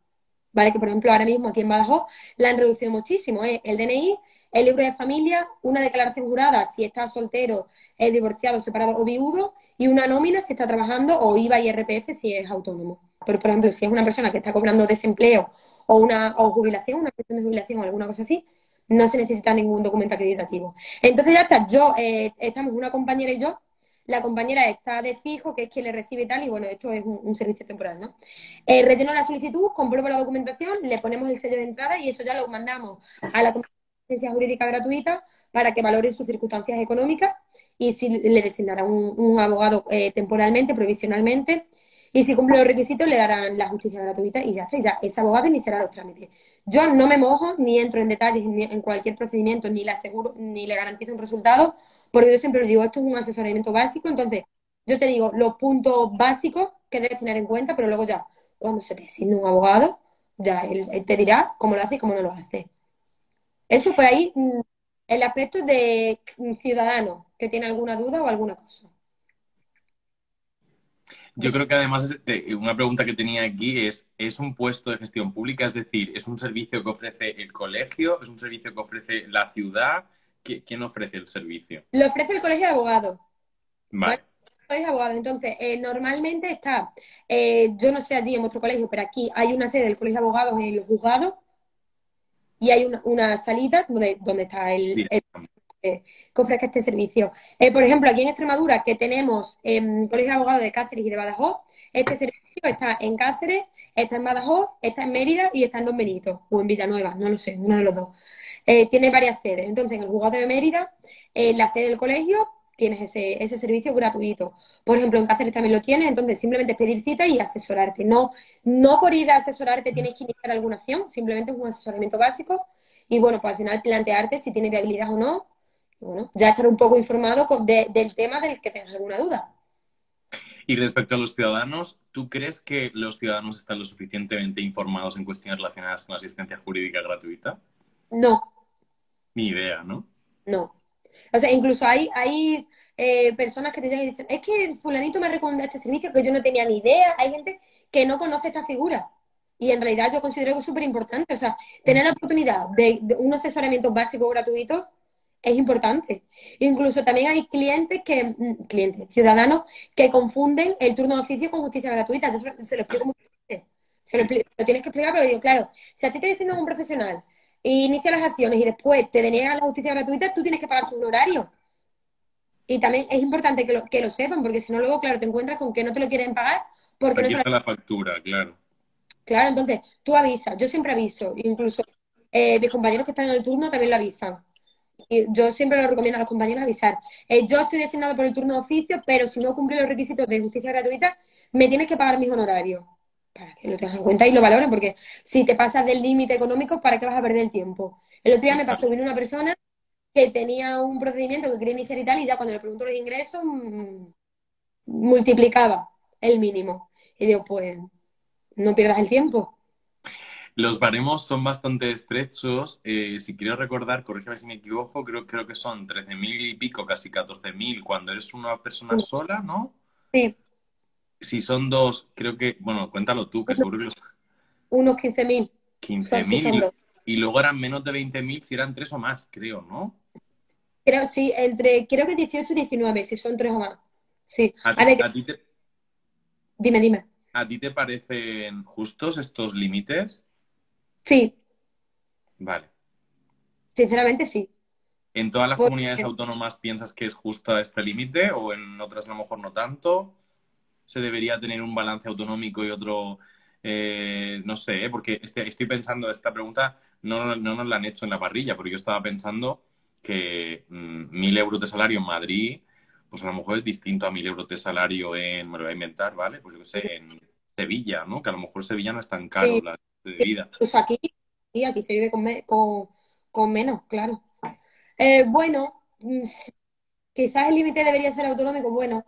¿Vale? Que por ejemplo ahora mismo aquí en Badajoz la han reducido muchísimo. ¿eh? El DNI, el libro de familia, una declaración jurada si está soltero, divorciado, separado o viudo y una nómina si está trabajando o IVA y RPF si es autónomo. Pero, por ejemplo, si es una persona que está cobrando desempleo o una o jubilación, una cuestión de jubilación o alguna cosa así, no se necesita ningún documento acreditativo. Entonces ya está, yo, eh, estamos una compañera y yo, la compañera está de fijo, que es quien le recibe tal, y bueno, esto es un, servicio temporal, ¿no? Eh, relleno la solicitud, compruebo la documentación, le ponemos el sello de entrada y eso ya lo mandamos a la Comisión Jurídica Gratuita para que valore sus circunstancias económicas y si le designarán un, abogado eh, temporalmente, provisionalmente, y si cumple los requisitos le darán la justicia gratuita y ya está, ya ese abogado iniciará los trámites. Yo no me mojo ni entro en detalles en cualquier procedimiento, ni le aseguro, ni le garantizo un resultado, porque yo siempre le digo, esto es un asesoramiento básico, entonces yo te digo los puntos básicos que debes tener en cuenta, pero luego ya, cuando se te designe un abogado, ya él, te dirá cómo lo hace y cómo no lo hace. Eso por ahí, mm, el aspecto de ciudadano, que tiene alguna duda o alguna cosa. Yo creo que además eh, una pregunta que tenía aquí es, ¿es un puesto de gestión pública? Es decir, ¿es un servicio que ofrece el colegio? ¿Es un servicio que ofrece la ciudad? ¿Quién ofrece el servicio? Lo ofrece el colegio de abogados. Vale. El colegio de abogados. Entonces, eh, normalmente está, eh, yo no sé allí en vuestro colegio, pero aquí hay una sede del colegio de abogados en los juzgados y hay una, salita donde, donde está el que ofrezca este servicio. Eh, por ejemplo, aquí en Extremadura, que tenemos eh, Colegio de Abogados de Cáceres y de Badajoz, este servicio está en Cáceres, está en Badajoz, está en Mérida y está en Don Benito, o en Villanueva, no lo sé, uno de los dos. Eh, tiene varias sedes. Entonces, en el juzgado de Mérida, eh, la sede del colegio, tienes ese, ese servicio gratuito. Por ejemplo, en Cáceres también lo tienes, entonces simplemente pedir cita y asesorarte. No, no por ir a asesorarte tienes que iniciar alguna acción, simplemente es un asesoramiento básico y bueno, pues al final plantearte si tiene viabilidad o no. Bueno, ya estar un poco informado del tema del que tengas alguna duda. Y respecto a los ciudadanos, ¿tú crees que los ciudadanos están lo suficientemente informados en cuestiones relacionadas con asistencia jurídica gratuita? No. Ni idea, ¿no? No. O sea, incluso hay, hay eh, personas que te dicen, es que fulanito me ha recomendado este servicio que yo no tenía ni idea. Hay gente que no conoce esta figura. Y en realidad yo considero que es súper importante. O sea, tener la oportunidad de, un asesoramiento básico gratuito es importante. Incluso también hay clientes que, mm, clientes, ciudadanos, que confunden el turno de oficio con justicia gratuita. Yo se, lo explico muchas veces. Se lo, lo, tienes que explicar, pero digo, claro, si a ti te diciendo un profesional inicia las acciones y después te deniegan la justicia gratuita, tú tienes que pagar su honorario. Y también es importante que lo, que lo sepan, porque si no, luego, claro, te encuentras con que no te lo quieren pagar porque Aquí no está la factura, claro. Claro, entonces tú avisas, yo siempre aviso, incluso eh, mis compañeros que están en el turno también lo avisan. Y yo siempre lo recomiendo a los compañeros avisar. Eh, yo estoy designado por el turno de oficio, pero si no cumple los requisitos de justicia gratuita, me tienes que pagar mis honorarios para que lo tengas en cuenta y lo valoren, porque si te pasas del límite económico, ¿para qué vas a perder el tiempo? El otro día me pasó, vino una persona que tenía un procedimiento que quería iniciar y tal, y ya cuando le pregunto los ingresos, mm, multiplicaba el mínimo. Y digo, pues, no pierdas el tiempo. Los baremos son bastante estrechos. Eh, si quiero recordar, corrígeme si me equivoco, creo, creo que son 13.000 y pico, casi 14.000 cuando eres una persona sola, ¿no? Sí si son dos, creo que, bueno, cuéntalo tú, que seguro que los... Unos 15.000. 15.000. y luego eran menos de 20.000 si eran tres o más, creo, ¿no? Creo, sí, entre, creo que 18 y 19, si son tres o más. Sí. ¿A ti, te... Dime, dime. ¿A ti te parecen justos estos límites? Sí. Vale. Sinceramente, sí. ¿En todas las comunidades autónomas piensas que es justo este límite o en otras a lo mejor no tanto? Se debería tener un balance autonómico y otro, eh, no sé, ¿eh? porque este, estoy pensando, esta pregunta no, no, nos la han hecho en la parrilla, porque yo estaba pensando que mm, mil euros de salario en Madrid, pues a lo mejor es distinto a mil euros de salario en, me lo voy a inventar, ¿vale? Pues yo qué sé, en Sevilla, ¿no? Que a lo mejor Sevilla no es tan caro la vida. Pues aquí, sí, aquí se vive con, con, con menos, claro. Eh, bueno, mm, quizás el límite debería ser autonómico, bueno,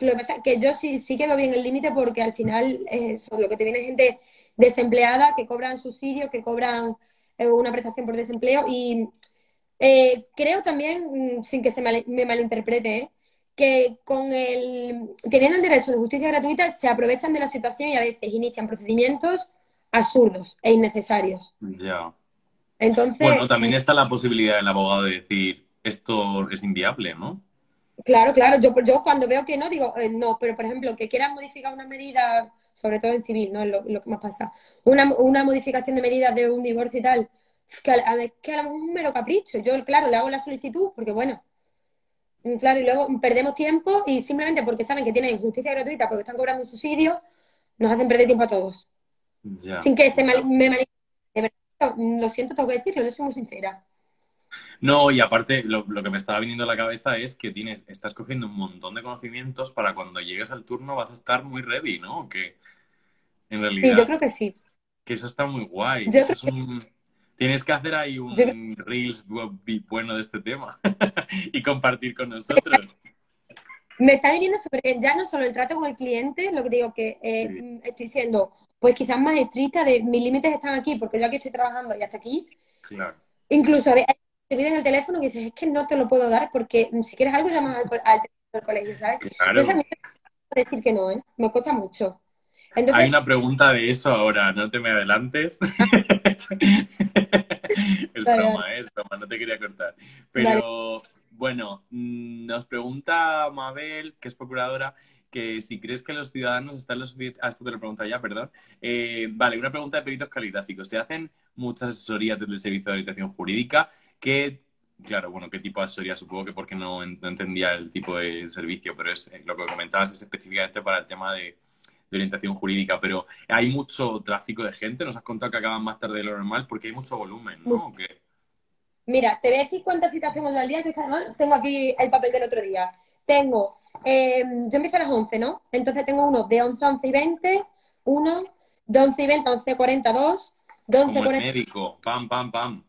lo que pasa que yo sí, sí que veo bien el límite porque al final es lo que te viene gente desempleada que cobran subsidios, que cobran eh, una prestación por desempleo y eh, creo también, mm, sin que se me malinterprete, que con el teniendo el derecho de justicia gratuita se aprovechan de la situación y a veces inician procedimientos absurdos e innecesarios. Ya. Entonces, bueno, también está la posibilidad del abogado de decir esto es inviable, ¿no? Claro, claro. Yo, yo cuando veo que no, digo, eh, no, pero por ejemplo, que quieran modificar una medida, sobre todo en civil, ¿no? Es lo, que más pasa. Una, una modificación de medidas de un divorcio y tal, que a, que a lo mejor es un mero capricho. Yo, claro, le hago la solicitud porque, bueno, mm, claro, y luego perdemos tiempo y simplemente porque saben que tienen justicia gratuita porque están cobrando un subsidio, nos hacen perder tiempo a todos. Sin que se me mal... Lo siento, tengo que decirlo, yo soy muy sincera. No, y aparte, lo, que me estaba viniendo a la cabeza es que tienes, estás cogiendo un montón de conocimientos para cuando llegues al turno vas a estar muy ready, ¿no? Que en realidad. Sí, yo creo que sí. Que eso está muy guay. Tienes que hacer ahí un Reels bueno de este tema y compartir con nosotros. Me está viniendo súper bien, ya no solo el trato con el cliente, lo que digo que eh, estoy siendo, pues quizás más estricta de mis límites están aquí, porque yo aquí estoy trabajando y hasta aquí. Claro. Incluso te piden el teléfono y dices, es que no te lo puedo dar porque si quieres algo llamas al, al, colegio, ¿sabes? Claro. Yo decir que no, ¿eh? Me cuesta mucho. Hay una pregunta de eso ahora, no te me adelantes. es broma, es broma, no te quería cortar. Pero bueno, mm, nos pregunta Mabel, que es procuradora, que si crees que los ciudadanos están lo suficiente... Ah, esto te lo pregunto ya, perdón. Eh, vale, una pregunta de peritos calitáficos. ¿Se hacen muchas asesorías desde el Servicio de Orientación Jurídica? ¿Qué, claro, bueno, qué tipo de asesoría? Supongo que porque no, entendía el tipo de servicio, pero es lo que comentabas es específicamente para el tema de, orientación jurídica, pero hay mucho tráfico de gente, nos has contado que acaban más tarde de lo normal porque hay mucho volumen, ¿no? Mira, te voy a decir cuántas citas tengo al día, que además tengo aquí el papel del otro día. Tengo, eh, yo empiezo a las 11, ¿no? Entonces tengo uno de 11 a 11 y 20, uno, de 11 y 20 a 11 y 42, de 11 Como el 40... médico, pam, pam, pam.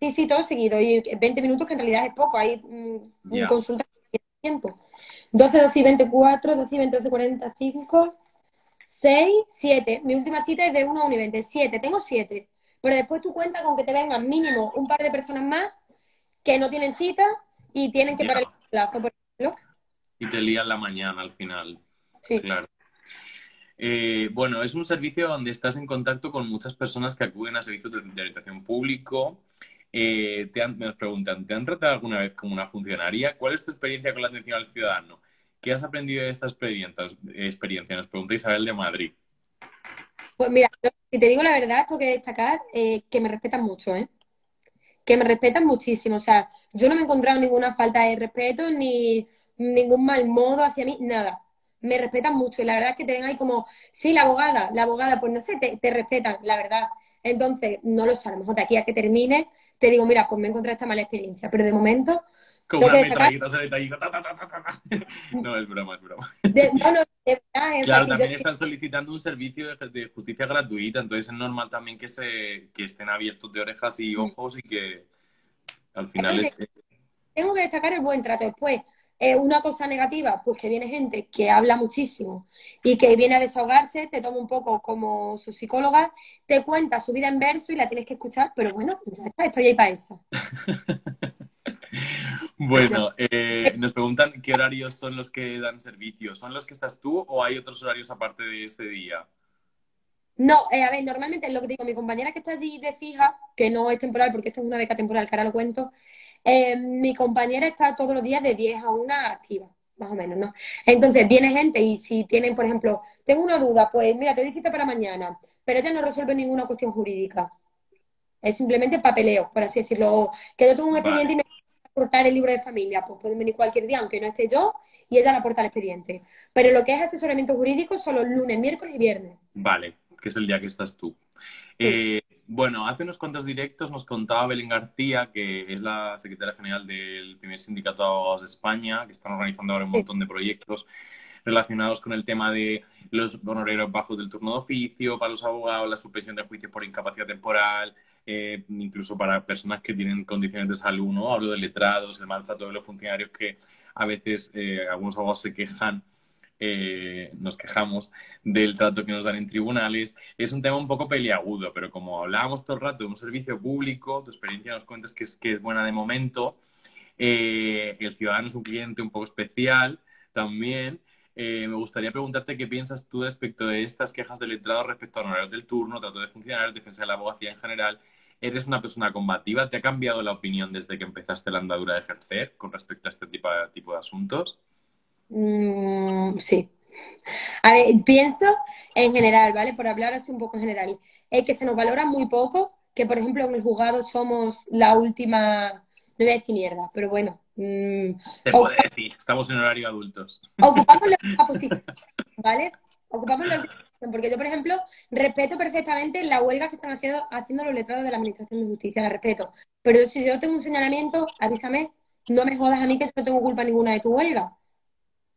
Sí, sí, todo seguido. Y 20 minutos que en realidad es poco. Hay mm, Ya. consulta que tiene tiempo. 12, 12 y 24, 12 y 20, 12 y 45, 6, 7. Mi última cita es de 1 a 1 y 20. 7. Tengo 7. Pero después tú cuentas con que te vengan mínimo un par de personas más que no tienen cita y tienen que Ya. parar el plazo, por ejemplo. Y te lías la mañana al final. Sí. Claro. Eh, bueno, es un servicio donde estás en contacto con muchas personas que acuden a servicios de, de orientación público. Eh, te han- me preguntan, ¿te han tratado alguna vez como una funcionaria? ¿Cuál es tu experiencia con la atención al ciudadano? ¿Qué has aprendido de esta experiencia? Nos pregunta Isabel de Madrid. Pues mira, si te digo la verdad, tengo que destacar eh, que me respetan mucho, ¿eh? Que me respetan muchísimo. O sea, yo no me he encontrado ninguna falta de respeto ni ningún mal modo hacia mí, nada. Me respetan mucho y la verdad es que te ven ahí como, sí, la abogada, la abogada, pues no sé, te, te respetan, la verdad. Entonces, no lo sé, a lo mejor de aquí a que termine, te digo, mira, pues me he encontrado esta mala experiencia, pero de momento, Como una metralleta. No, es broma, es broma. de, no, no, de verdad, sea, Claro, también están solicitando un servicio de, de justicia gratuita, entonces es normal también que se que estén abiertos de orejas y ojos y que al final es- tengo que destacar el buen trato. Después, eh, una cosa negativa, pues que viene gente que habla muchísimo y que viene a desahogarse, te toma un poco como su psicóloga, te cuenta su vida en verso y la tienes que escuchar, pero bueno, ya está, estoy ahí para eso. Bueno, eh, nos preguntan qué horarios son los que dan servicio. ¿Son los que estás tú o hay otros horarios aparte de ese día? No, eh, a ver, normalmente lo que digo, mi compañera que está allí de fija, que no es temporal porque esto es una beca temporal, que ahora lo cuento, eh, mi compañera está todos los días de 10 a 1 activa, más o menos, ¿no? Entonces viene gente y si tienen, por ejemplo, tengo una duda, pues mira, te doy cita para mañana, pero ella no resuelve ninguna cuestión jurídica. Es simplemente papeleo, por así decirlo. O que yo tengo un Vale. expediente y me voy a aportar el libro de familia, pues pueden venir cualquier día, aunque no esté yo, y ella le aporta el expediente. Pero lo que es asesoramiento jurídico son los lunes, miércoles y viernes. Vale, que es el día que estás tú. Eh, bueno, hace unos cuantos directos nos contaba Belén García, que es la secretaria general del primer sindicato de abogados de España, que están organizando ahora un montón de proyectos relacionados con el tema de los honorarios bajos del turno de oficio para los abogados, la suspensión de juicios por incapacidad temporal, eh, incluso para personas que tienen condiciones de salud, ¿no? Hablo de letrados, el maltrato de los funcionarios que a veces eh, algunos abogados se quejan, eh, nos quejamos del trato que nos dan en tribunales. Es un tema un poco peliagudo, pero como hablábamos todo el rato de un servicio público, tu experiencia nos cuentas que es, que es buena de momento, eh, el ciudadano es un cliente un poco especial también. Eh, me gustaría preguntarte qué piensas tú respecto de estas quejas del letrado respecto a honorarios del turno, trato de funcionarios, defensa de la abogacía en general. ¿Eres una persona combativa? ¿Te ha cambiado la opinión desde que empezaste la andadura de ejercer con respecto a este tipo de, tipo de asuntos? Mm, sí. A ver, pienso en general, ¿vale? Por hablar así un poco en general. Es que se nos valora muy poco, que por ejemplo en el juzgado somos la última, no voy a decir mierda, pero bueno, mm, Te o- puede decir, estamos en horario adultos. ocupamos la posición, ¿vale? Ocupamos la posición, porque yo, por ejemplo, respeto perfectamente la huelga que están haciendo, haciendo los letrados de la Administración de Justicia, la respeto. Pero si yo tengo un señalamiento, avísame, no me jodas a mí que yo no tengo culpa ninguna de tu huelga.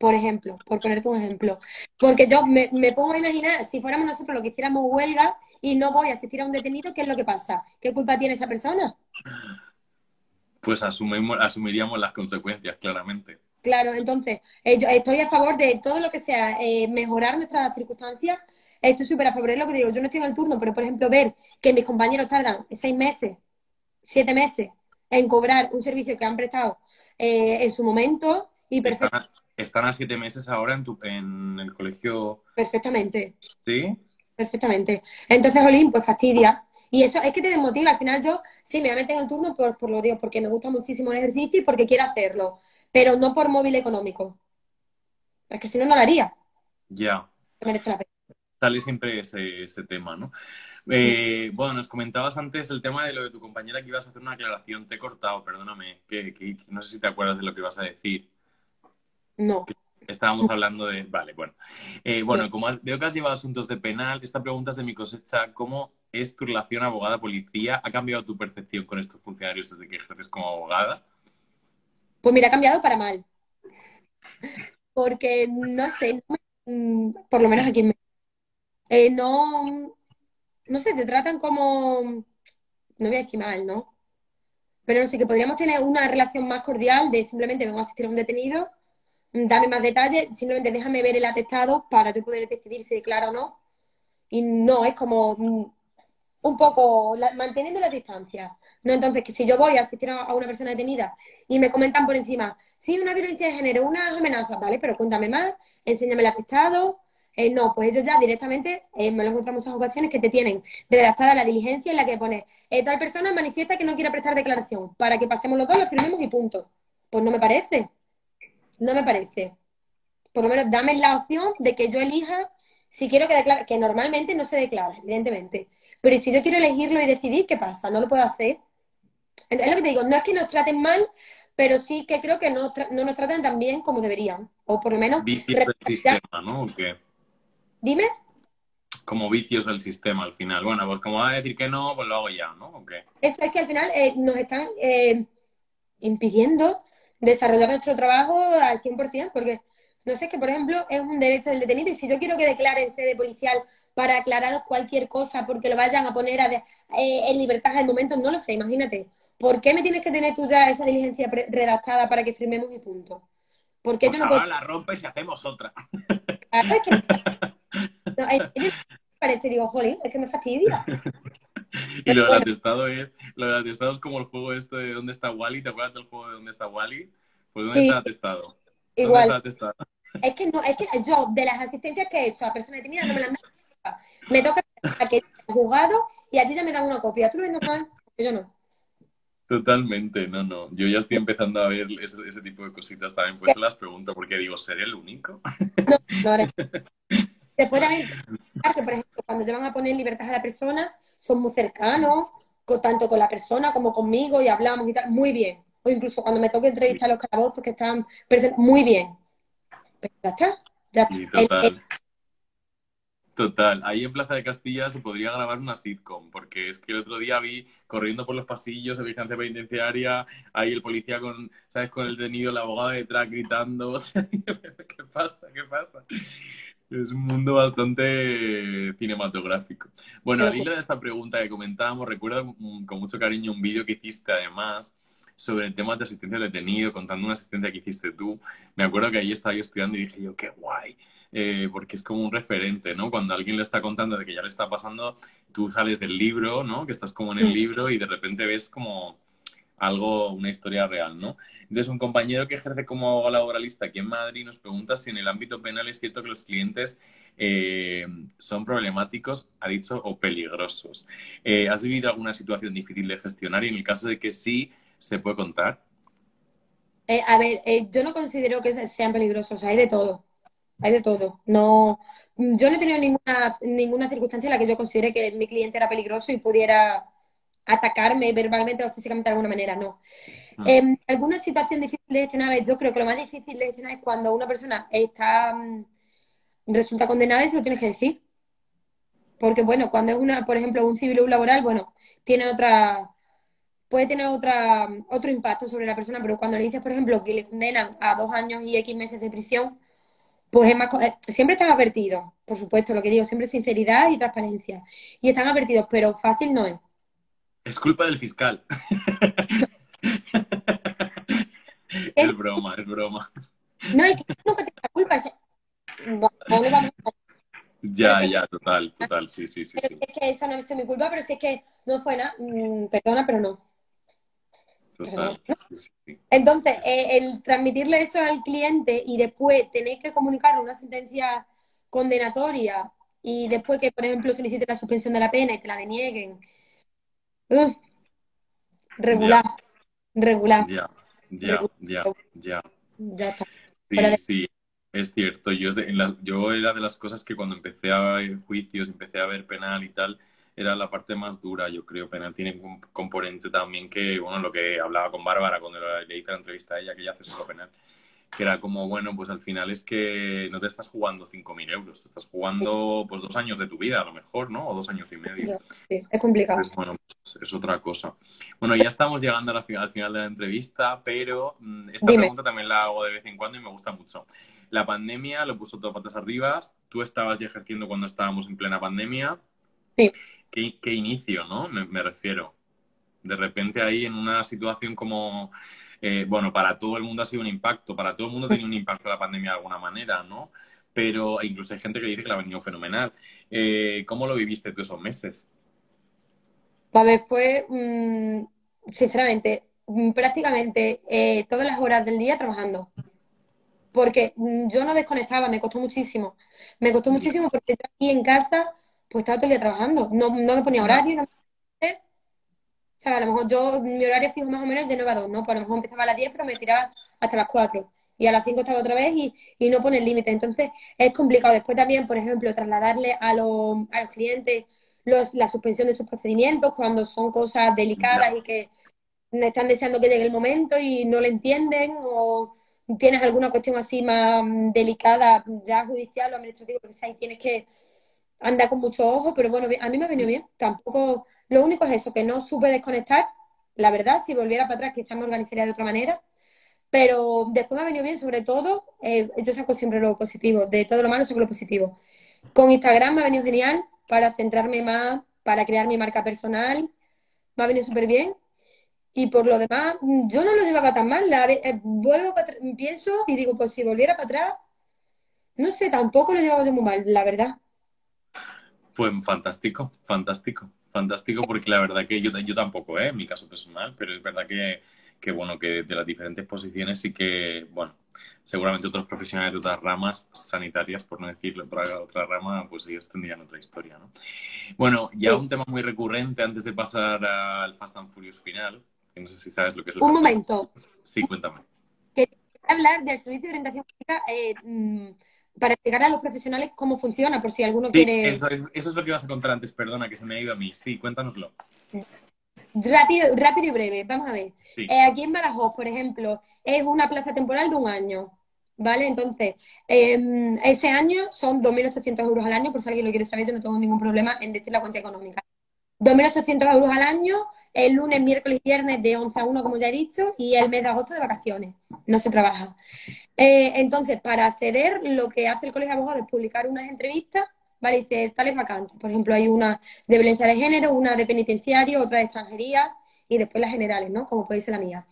Por ejemplo, por ponerte un ejemplo. Porque yo me, me pongo a imaginar, si fuéramos nosotros los que hiciéramos huelga y no voy a asistir a un detenido, ¿qué es lo que pasa? ¿Qué culpa tiene esa persona? Pues asumimos, asumiríamos las consecuencias, claramente. Claro, entonces, eh, yo estoy a favor de todo lo que sea eh, mejorar nuestras circunstancias. Estoy súper a favor, es lo que digo. Yo no estoy en el turno, pero por ejemplo, ver que mis compañeros tardan seis meses, siete meses en cobrar un servicio que han prestado eh, en su momento y perfect- Están a, están a siete meses ahora en, tu, en el colegio, perfectamente, ¿sí? perfectamente. Entonces, Olin, pues fastidia. Y eso es que te desmotiva. Al final yo sí me voy a meter en el turno por, por lo digo, porque me gusta muchísimo el ejercicio y porque quiero hacerlo, pero no por móvil económico. Es que si no, no lo haría. Ya. Merece la pena. Sale siempre ese, ese tema, ¿no? Eh, bueno, nos comentabas antes el tema de lo de tu compañera que ibas a hacer una aclaración. Te he cortado, perdóname, que, que no sé si te acuerdas de lo que ibas a decir. No. Estábamos hablando de... Vale, bueno. Eh, bueno, como veo que has llevado asuntos de penal, esta pregunta es de mi cosecha. ¿Cómo es tu relación abogada-policía? ¿Ha cambiado tu percepción con estos funcionarios desde que ejerces como abogada? Pues mira, ha cambiado para mal. Porque, no sé, mm, por lo menos aquí en eh, no, no sé, te tratan como, no voy a decir mal, ¿no? Pero no sé, que podríamos tener una relación más cordial de simplemente vengo a asistir a un detenido, dame más detalles, simplemente déjame ver el atestado para yo poder decidir si declaro o no. Y no, es como mm, un poco manteniendo la distancia. No, entonces, que si yo voy a asistir a, una persona detenida y me comentan por encima, sí, una violencia de género, unas amenazas, ¿vale? Pero cuéntame más, enséñame el atestado. Eh, no, pues ellos ya directamente, eh, me lo he encontrado en muchas ocasiones, que te tienen redactada la diligencia en la que pone, eh, tal persona manifiesta que no quiere prestar declaración, para que pasemos los dos, lo firmemos y punto. Pues no me parece. No me parece. Por lo menos dame la opción de que yo elija si quiero que declare, que normalmente no se declara, evidentemente. Pero si yo quiero elegirlo y decidir, ¿qué pasa? ¿No lo puedo hacer? Es lo que te digo, no es que nos traten mal, pero sí que creo que no, no nos tratan tan bien como deberían. O por lo menos... Vicios del sistema, ¿no? Dime. Como vicios del sistema al final. Bueno, pues como va a decir que no, pues lo hago ya, ¿no? Eso es que al final eh, nos están eh, impidiendo desarrollar nuestro trabajo al 100%, porque no sé, que por ejemplo es un derecho del detenido y si yo quiero que declare en sede policial para aclarar cualquier cosa porque lo vayan a poner eh, en libertad al momento, no lo sé, imagínate. ¿Por qué me tienes que tener tú ya esa diligencia redactada para que firmemos y punto? ¿Por qué pues no ahora la rompes y hacemos otra. Claro, es que... parece, digo, jolín, es que me fastidia. y lo del atestado es, lo del atestado es como el juego este de ¿Dónde está Wally? ¿Te acuerdas del juego de ¿Dónde está Wally? Pues ¿dónde está el atestado? Igual. ¿Dónde está el atestado? Es que no, es que yo, de las asistencias que he hecho a personas detenidas, no me las han me toca a que he jugado y allí ya me dan una copia. ¿Tú lo ves normal? Yo no. Totalmente, no, no. Yo ya estoy empezando a ver ese, tipo de cositas también. Pues las pregunto porque digo, ¿seré el único? No, no eres. Después también, que por ejemplo, cuando llevan a poner libertad a la persona, son muy cercanos, tanto con la persona como conmigo, y hablamos y tal, muy bien. O incluso cuando me toque entrevistar a los calabozos que están presentes, muy bien. Pero ya está. Ya está. Total, ahí en Plaza de Castilla se podría grabar una sitcom, porque es que el otro día vi corriendo por los pasillos de vigilancia penitenciaria, ahí el policía con, ¿sabes? Con el detenido, la abogada detrás gritando, ¿qué pasa? ¿Qué pasa? Es un mundo bastante cinematográfico. Bueno, al hilo de esta pregunta que comentábamos, recuerdo con mucho cariño un vídeo que hiciste además sobre el tema de asistencia al detenido, contando una asistencia que hiciste tú. Me acuerdo que ahí estaba yo estudiando y dije yo, qué guay eh, porque es como un referente, ¿no? Cuando alguien le está contando de que ya le está pasando, tú sales del libro, ¿no? Que estás como en el mm. libro y de repente ves como algo, una historia real, ¿no? Entonces, un compañero que ejerce como abogado laboralista aquí en Madrid nos pregunta si en el ámbito penal es cierto que los clientes eh, son problemáticos, ha dicho, o peligrosos. Eh, ¿Has vivido alguna situación difícil de gestionar y en el caso de que sí, se puede contar? a ver, yo no considero que sean peligrosos, hay de todo hay de todo. No, yo no he tenido ninguna, ninguna circunstancia en la que yo considere que mi cliente era peligroso y pudiera atacarme verbalmente o físicamente de alguna manera, no. Ah. En alguna situación difícil de gestionar, yo creo que lo más difícil de gestionar es cuando una persona está mm, resulta condenada y se lo tienes que decir. Porque, bueno, cuando es una, por ejemplo, un civil o un laboral, bueno, tiene otra, puede tener otra, otro impacto sobre la persona, pero cuando le dices, por ejemplo, que le condenan a dos años y X meses de prisión, pues es más, eh, siempre están advertidos, por supuesto, lo que digo, siempre sinceridad y transparencia. Y están advertidos, pero fácil no es. Es culpa del fiscal. es, broma, es broma. No, es que nunca tengo la culpa. Ya, ya, total, total, sí, sí, sí. Pero es que eso no es mi culpa, pero si es que no fue nada, mm, perdona, pero no. Entonces, eh, el transmitirle eso al cliente y después tener que comunicar una sentencia condenatoria y después que, por ejemplo, solicite la suspensión de la pena y te la denieguen. Regular, regular. Ya, ya, ya, ya. Ya está. Sí, sí, es cierto. Yo, yo era de las cosas que cuando empecé a ver juicios, empecé a ver penal y tal, era la parte más dura, yo creo. Penal tiene un componente también que, bueno, lo que hablaba con Bárbara cuando le hice la entrevista a ella, que ella hace solo penal, que era como, bueno, pues al final es que no te estás jugando 5.000 euros, te estás jugando pues dos años de tu vida a lo mejor, ¿no? O dos años y medio. Sí, es complicado. bueno, pues, es otra cosa. Bueno, ya estamos llegando al final, de la entrevista, pero mm, esta pregunta también la hago de vez en cuando y me gusta mucho. La pandemia lo puso todo patas arriba, tú estabas ya ejerciendo cuando estábamos en plena pandemia. Sí. ¿Qué, inicio, no? me refiero. De repente ahí en una situación como eh, bueno, para todo el mundo ha sido un impacto, para todo el mundo ha tenido un impacto la pandemia de alguna manera, ¿no? Pero incluso hay gente que dice que la ha venido fenomenal. Eh, ¿Cómo lo viviste tú esos meses? A ver, fue, mm, sinceramente, mm, prácticamente eh, todas las horas del día trabajando. Porque mm, yo no desconectaba, me costó muchísimo. Me costó muchísimo porque yo aquí en casa, pues estaba todo el día trabajando. No, no me ponía horario, no o sea, a lo mejor yo, mi horario fijo más o menos de 9 a 2, ¿no? Pues a lo mejor empezaba a las 10, pero me tiraba hasta las 4. Y a las 5 estaba otra vez y, y no pone el límite. Entonces, es complicado. Después también, por ejemplo, trasladarle a, los, a los clientes los, la suspensión de sus procedimientos cuando son cosas delicadas y que están deseando que llegue el momento y no le entienden o tienes alguna cuestión así más delicada, ya judicial o administrativa, que sea, y tienes que andar con mucho ojo, pero bueno, a mí me ha venido bien. Tampoco lo único es eso, que no supe desconectar, la verdad, si volviera para atrás quizás me organizaría de otra manera, pero después me ha venido bien, sobre todo, eh, yo saco siempre lo positivo, de todo lo malo saco lo positivo. Con Instagram me ha venido genial para centrarme más, para crear mi marca personal, me ha venido súper bien. Y por lo demás, yo no lo llevaba tan mal. La, eh, vuelvo pienso y digo, pues si volviera para atrás, no sé, tampoco lo llevaba yo muy mal, la verdad. Pues fantástico, fantástico fantástico porque la verdad que yo, yo tampoco, ¿eh? en mi caso personal, pero es verdad que, que, bueno, que de las diferentes posiciones sí que, bueno, seguramente otros profesionales de otras ramas sanitarias, por no decirlo, otra, otra rama, pues ellos tendrían otra historia, ¿no? Bueno, ya un tema muy recurrente antes de pasar al Fast and Furious final, que no sé si sabes lo que es el Un momento. Sí, cuéntame. Quería hablar del servicio de orientación eh, mm, para explicar a los profesionales cómo funciona, por si alguno quiere... Eso es, eso es, lo que ibas a contar antes, perdona, que se me ha ido a mí. Sí, cuéntanoslo. Rápido, rápido y breve, vamos a ver. Eh, aquí en Badajoz, por ejemplo, es una plaza temporal de un año, ¿vale? Entonces, em, ese año son 2.800 euros al año, por si alguien lo quiere saber, yo no tengo ningún problema en decir la cuenta económica. 2.800 euros al año, el lunes, miércoles y viernes de 11 a 1, como ya he dicho, y el mes de agosto de vacaciones. No se trabaja. Eh, entonces, para acceder, lo que hace el Colegio de Abogados es publicar unas entrevistas, ¿vale? Dice tales vacantes. Por ejemplo, hay una de violencia de género, una de penitenciario, otra de extranjería y después las generales, ¿no? Como puede ser la mía.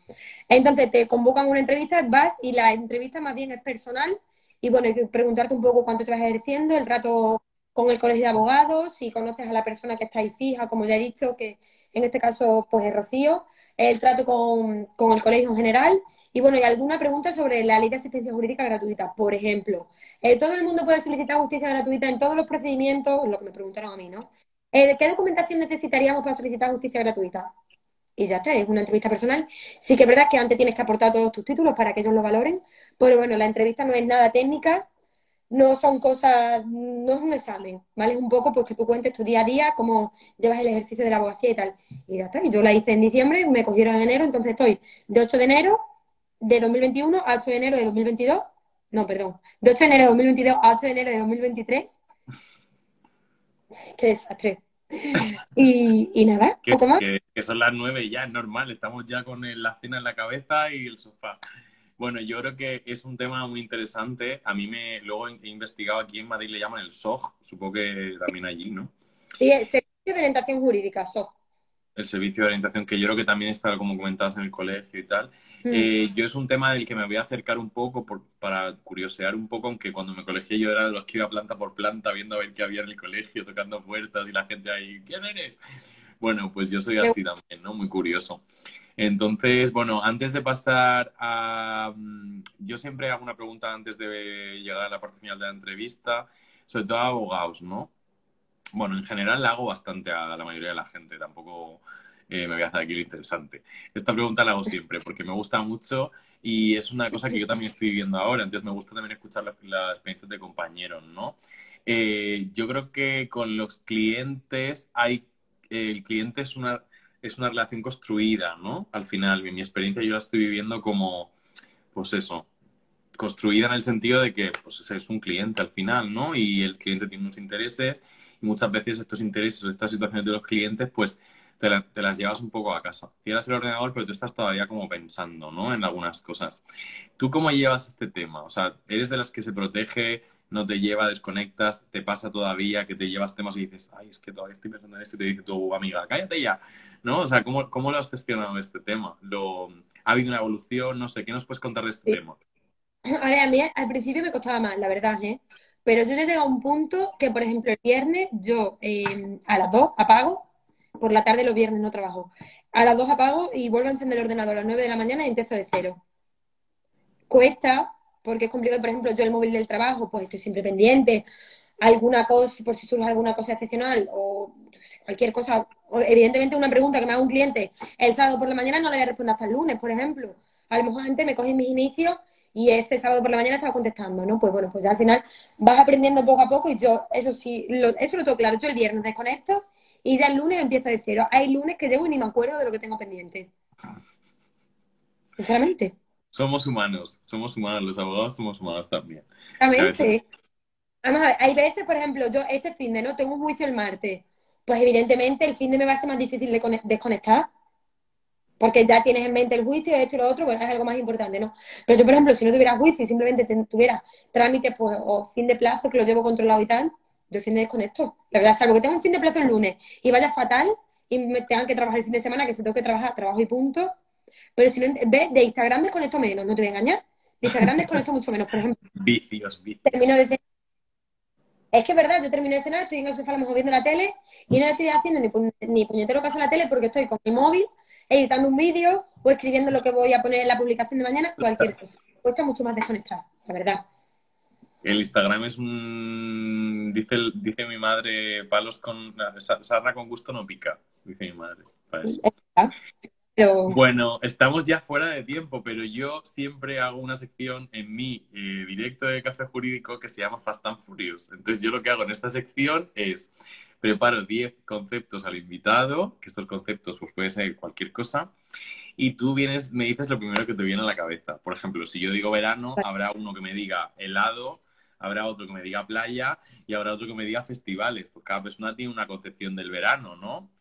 Entonces, te convocan una entrevista, vas y la entrevista más bien es personal y, bueno, hay que preguntarte un poco cuánto te vas ejerciendo, el trato con el Colegio de Abogados, si conoces a la persona que está ahí fija, como ya he dicho, que en este caso pues es Rocío, el trato con, el colegio en general y bueno, y alguna pregunta sobre la ley de asistencia jurídica gratuita. Por ejemplo, eh, todo el mundo puede solicitar justicia gratuita en todos los procedimientos, lo que me preguntaron a mí, ¿no? Eh, ¿Qué documentación necesitaríamos para solicitar justicia gratuita? Y ya está, es una entrevista personal. Sí que es verdad que antes tienes que aportar todos tus títulos para que ellos lo valoren, pero bueno, la entrevista no es nada técnica, no son cosas, no es un examen, ¿vale? Es un poco pues que tú cuentes tu día a día, cómo llevas el ejercicio de la abogacía y tal. Y ya está. Y yo la hice en diciembre, me cogieron en enero, entonces estoy de 8 de enero de 2021 a 8 de enero de 2022. No, perdón. De 8 de enero de 2022 a 8 de enero de 2023. Qué desastre. Y, y nada, que, poco más. Que, son las 9 ya, es normal. Estamos ya con la cena en la cabeza y el sofá. Bueno, yo creo que es un tema muy interesante. A mí me luego he investigado aquí en Madrid le llaman el SOG, supongo que también allí, ¿no? Sí, el Servicio de Orientación Jurídica, SOG. El servicio de orientación, que yo creo que también está, como comentabas, en el colegio y tal. Mm. Eh, yo es un tema del que me voy a acercar un poco para curiosear un poco, aunque cuando me colegié yo era de los que iba planta por planta viendo a ver qué había en el colegio, tocando puertas y la gente ahí, ¿quién eres? Bueno, pues yo soy así también, ¿no? Muy curioso. Entonces, bueno, antes de pasar a... Mm, yo siempre hago una pregunta antes de llegar a la parte final de la entrevista, sobre todo a abogados, ¿no? Bueno, en general la hago bastante a la mayoría de la gente, tampoco eh, me voy a hacer aquí lo interesante. Esta pregunta la hago siempre porque me gusta mucho y es una cosa que yo también estoy viviendo ahora, entonces me gusta también escuchar las, experiencias de compañeros, ¿no? Eh, yo creo que con los clientes hay... el cliente es una es una relación construida, ¿no? Al final, mi experiencia yo la estoy viviendo como, pues eso, construida en el sentido de que pues, es un cliente al final, ¿no? Y el cliente tiene unos intereses y muchas veces estos intereses o estas situaciones de los clientes, pues te, las llevas un poco a casa. Tienes el ordenador, pero tú estás todavía como pensando, ¿no? En algunas cosas. ¿Tú cómo llevas este tema? O sea, ¿eres de las que se protege, no te lleva, desconectas, te pasa todavía que te llevas temas y dices, ay, es que todavía estoy pensando en esto y te dice tu amiga, cállate ya, ¿no? O sea, ¿cómo, cómo lo has gestionado este tema? ¿Lo, ¿Ha habido una evolución? No sé, ¿qué nos puedes contar de este tema? a mí al principio me costaba más, la verdad, ¿eh? Pero yo llegué a un punto que, por ejemplo, el viernes yo eh, a las 2 apago, por la tarde los viernes no trabajo, a las 2 apago y vuelvo a encender el ordenador a las 9 de la mañana y empiezo de cero. Cuesta, porque es complicado, por ejemplo, yo el móvil del trabajo, pues estoy siempre pendiente, alguna cosa, por si surge alguna cosa excepcional o cualquier cosa, evidentemente una pregunta que me haga un cliente el sábado por la mañana no le voy a responder hasta el lunes, por ejemplo. A lo mejor antes me cogen mis inicios y ese sábado por la mañana estaba contestando, ¿no? Pues bueno, pues ya al final vas aprendiendo poco a poco y yo, eso sí, eso lo tengo claro, yo el viernes desconecto y ya el lunes empiezo de cero. Hay lunes que llego y ni me acuerdo de lo que tengo pendiente. Sinceramente. Somos humanos, somos humanos, los abogados somos humanos también. Exactamente. Vamos a ver, hay veces, por ejemplo, yo este fin de no tengo un juicio el martes, pues evidentemente el fin de me va a ser más difícil de desconectar porque ya tienes en mente el juicio, esto y lo otro, bueno, es algo más importante, ¿no? Pero yo, por ejemplo, si no tuviera juicio y simplemente tuviera trámites pues, o fin de plazo que lo llevo controlado y tal, yo el fin de desconecto. La verdad, salvo que tengo un fin de plazo el lunes y vaya fatal y me tengan que trabajar el fin de semana, que si tengo que trabajar, trabajo y punto. Pero si no, ve, de Instagram desconecto menos, no te voy a engañar. De Instagram desconecto mucho menos, por ejemplo. Vicios, vicios. Termino de cenar. Es que es verdad, yo termino de cenar, estoy en el sofá a lo mejor viendo la tele y no estoy haciendo ni, ni puñetero caso a la tele porque estoy con mi móvil editando un vídeo o escribiendo lo que voy a poner en la publicación de mañana, cualquier cosa. Cuesta mucho más desconectar, la verdad. El Instagram es un. Dice, dice mi madre, palos con. Sarna con gusto no pica, dice mi madre. Bueno, estamos ya fuera de tiempo, pero yo siempre hago una sección en mi eh, directo de Café Jurídico que se llama Fast and Furious. Entonces, yo lo que hago en esta sección es preparo 10 conceptos al invitado, que estos conceptos pues, pueden ser cualquier cosa, y tú vienes, me dices lo primero que te viene a la cabeza. Por ejemplo, si yo digo verano, habrá uno que me diga helado, habrá otro que me diga playa y habrá otro que me diga festivales, porque cada persona tiene una concepción del verano, ¿no?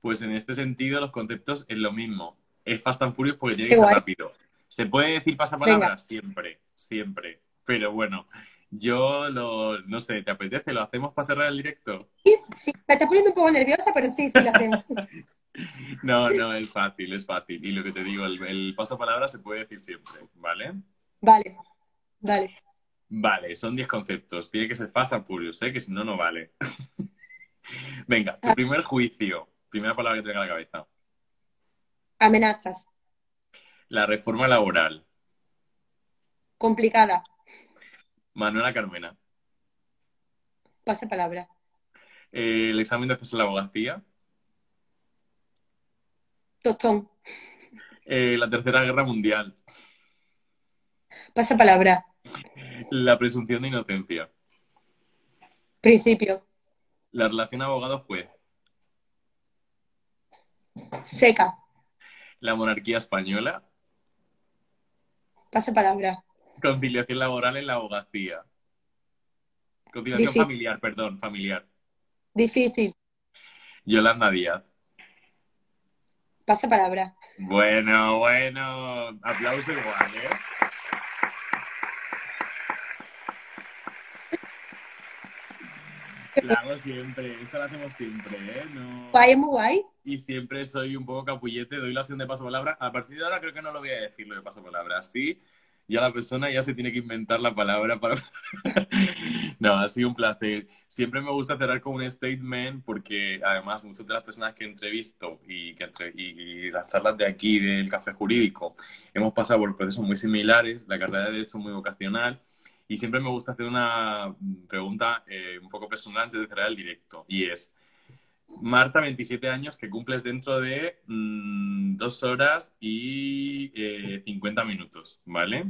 Pues en este sentido los conceptos es lo mismo. Es Fast and Furious porque tiene que ser rápido. ¿Se puede decir pasapalabras? Siempre, siempre. Pero bueno, yo lo, no sé, ¿te apetece? ¿Lo hacemos para cerrar el directo? Sí, sí, me está poniendo un poco nerviosa, pero sí, sí lo hacemos. no, no, es fácil, es fácil. Y lo que te digo, el, paso a palabra se puede decir siempre, ¿vale? Vale, vale. Vale, son 10 conceptos. Tiene que ser fast and furious, ¿eh? Que si no, no vale. Venga, tu ah. primer juicio. Primera palabra que tenga en la cabeza. Amenazas. La reforma laboral. Complicada. Manuela Carmena. Pase palabra. Eh, el examen de acceso a la abogacía. Tostón. Eh, la Tercera Guerra Mundial. Pasa palabra. La presunción de inocencia. Principio. La relación abogado-juez. Seca. La monarquía española. Pasa palabra. Conciliación laboral en la abogacía. Conciliación familiar, perdón, familiar. Difícil. Yolanda Díaz. Pasa palabra. Bueno, bueno. Aplauso igual, ¿eh? La hago siempre, esta la hacemos siempre, ¿eh? No... Guay, muy guay. Y siempre soy un poco capullete, doy la opción de paso palabra. A partir de ahora creo que no lo voy a decir lo de paso palabra. Sí, ya la persona ya se tiene que inventar la palabra para... no, ha sido un placer. Siempre me gusta cerrar con un statement porque además muchas de las personas que entrevisto y, que entre... y, las charlas de aquí del café jurídico hemos pasado por procesos muy similares, la carrera de derecho muy vocacional y siempre me gusta hacer una pregunta eh, un poco personal antes de cerrar el directo y es... Marta, 27 años, que cumples dentro de mm, dos horas y eh, 50 minutos, ¿vale?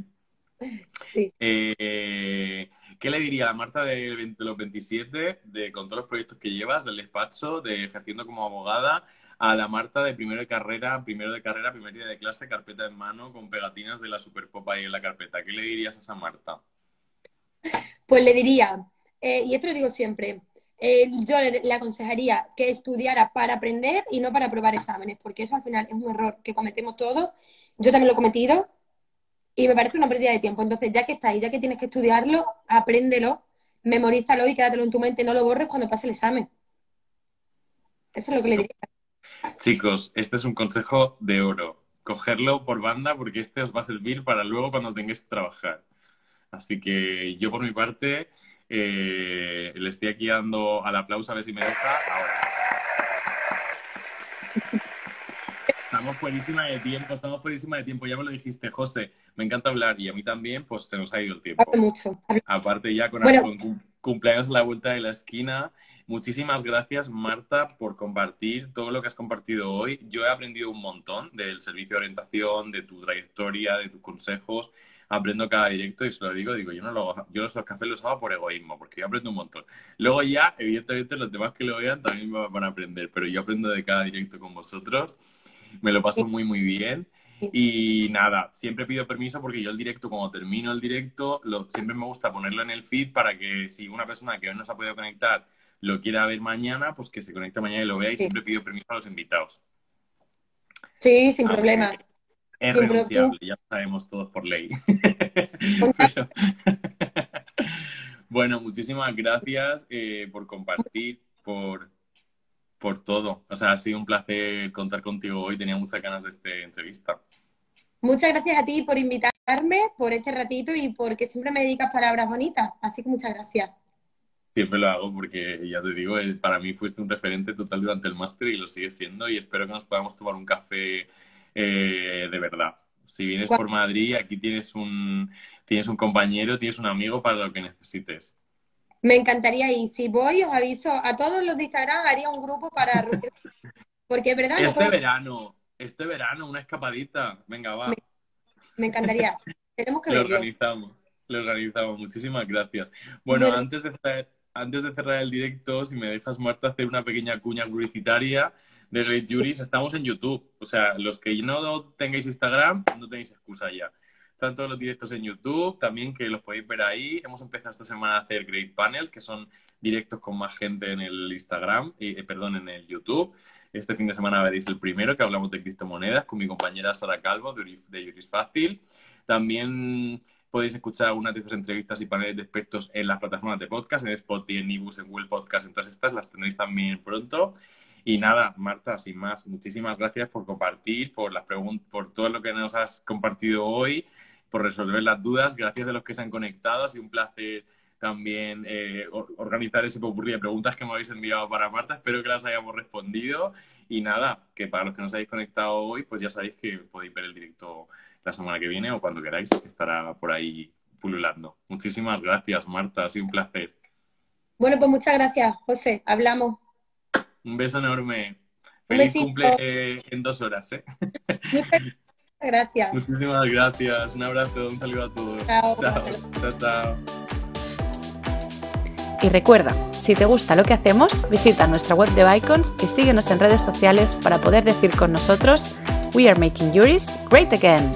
Sí. Eh, ¿Qué le diría a Marta de, los 27, de, con todos los proyectos que llevas, del despacho, de ejerciendo como abogada, a la Marta de primero de carrera, primero de carrera, primer día de clase, carpeta en mano, con pegatinas de la Superpop ahí en la carpeta. ¿Qué le dirías a esa Marta? Pues le diría, eh, y esto lo digo siempre, yo le, le, aconsejaría que estudiara para aprender y no para aprobar exámenes, porque eso al final es un error que cometemos todos. Yo también lo he cometido y me parece una pérdida de tiempo. Entonces, ya que está ahí, ya que tienes que estudiarlo, apréndelo, memorízalo y quédatelo en tu mente, no lo borres cuando pase el examen. Eso es lo que le diría. Chicos, este es un consejo de oro. Cogerlo por banda porque este os va a servir para luego cuando tengáis que trabajar. Así que yo por mi parte eh, le estoy aquí dando al aplauso a ver si me deja ahora. Estamos buenísima de tiempo, estamos buenísima de tiempo. Ya me lo dijiste, José. Me encanta hablar y a mí también, pues se nos ha ido el tiempo. Mucho. Aparte ya con, Bueno. con cumpleaños a la vuelta de la esquina. Muchísimas gracias, Marta, por compartir todo lo que has compartido hoy. Yo he aprendido un montón del servicio de orientación, de tu trayectoria, de tus consejos. Aprendo cada directo y se lo digo, digo, yo no lo hago, yo los cafés los hago por egoísmo, porque yo aprendo un montón. Luego ya, evidentemente, los demás que lo vean también van a aprender, pero yo aprendo de cada directo con vosotros. Me lo paso muy, muy bien. Y nada, siempre pido permiso porque yo el directo, cuando termino el directo, lo, siempre me gusta ponerlo en el feed para que si una persona que hoy no se ha podido conectar lo quiera ver mañana, pues que se conecte mañana y lo vea y Sí. siempre pido permiso a los invitados. Sí, sin problema. porque Es renunciable, ya lo sabemos todos por ley. Pero- bueno, muchísimas gracias eh, por compartir, por, por todo. O sea, ha sido un placer contar contigo hoy. Tenía muchas ganas de esta entrevista. Muchas gracias a ti por invitarme, por este ratito y porque siempre me dedicas palabras bonitas. Así que muchas gracias. Siempre lo hago porque, ya te digo, eh, para mí fuiste un referente total durante el máster y lo sigues siendo y espero que nos podamos tomar un café eh, de verdad. Si vienes por Madrid, aquí tienes un, tienes un compañero, tienes un amigo para lo que necesites. Me encantaría y si voy os aviso a todos los de Instagram haría un grupo para porque verdad no Este puedo- verano, este verano, una escapadita. Venga, va. me encantaría tenemos que Lo verlo organizamos, lo organizamos. Muchísimas gracias. Bueno, Bueno. antes de cerrar, antes de cerrar el directo, si me dejas, Marta, hacer una pequeña cuña publicitaria de Red Juris, estamos en YouTube. O sea, los que no tengáis Instagram, no tenéis excusa ya. Están todos los directos en YouTube, también que los podéis ver ahí. Hemos empezado esta semana a hacer Great Panels, que son directos con más gente en el Instagram, eh, perdón, en el YouTube. Este fin de semana veréis el primero, que hablamos de criptomonedas, con mi compañera Sara Calvo, de de Juris Fácil. También podéis escuchar algunas de esas entrevistas y paneles de expertos en las plataformas de podcast, en Spotify, en Ibus, en Google Podcast, en todas estas, las tendréis también pronto. Y nada, Marta, sin más, muchísimas gracias por compartir, por las por todo lo que nos has compartido hoy, por resolver las dudas. Gracias a los que se han conectado, ha sido un placer también eh, or- organizar ese popurrí de preguntas que me habéis enviado para Marta. Espero que las hayamos respondido. Y nada, que para los que no os habéis conectado hoy, pues ya sabéis que podéis ver el directo la semana que viene o cuando queráis, que estará por ahí pululando. Muchísimas gracias, Marta, ha sido un placer. bueno pues muchas gracias José hablamos Un beso enorme. Un Feliz besito. cumple eh, en dos horas, ¿eh? muchas gracias Muchísimas gracias. Un abrazo, un saludo a todos. Chao. Chao, chao. chao. Y recuerda, si te gusta lo que hacemos, visita nuestra web de Icons y síguenos en redes sociales para poder decir con nosotros We are making Yuris great again.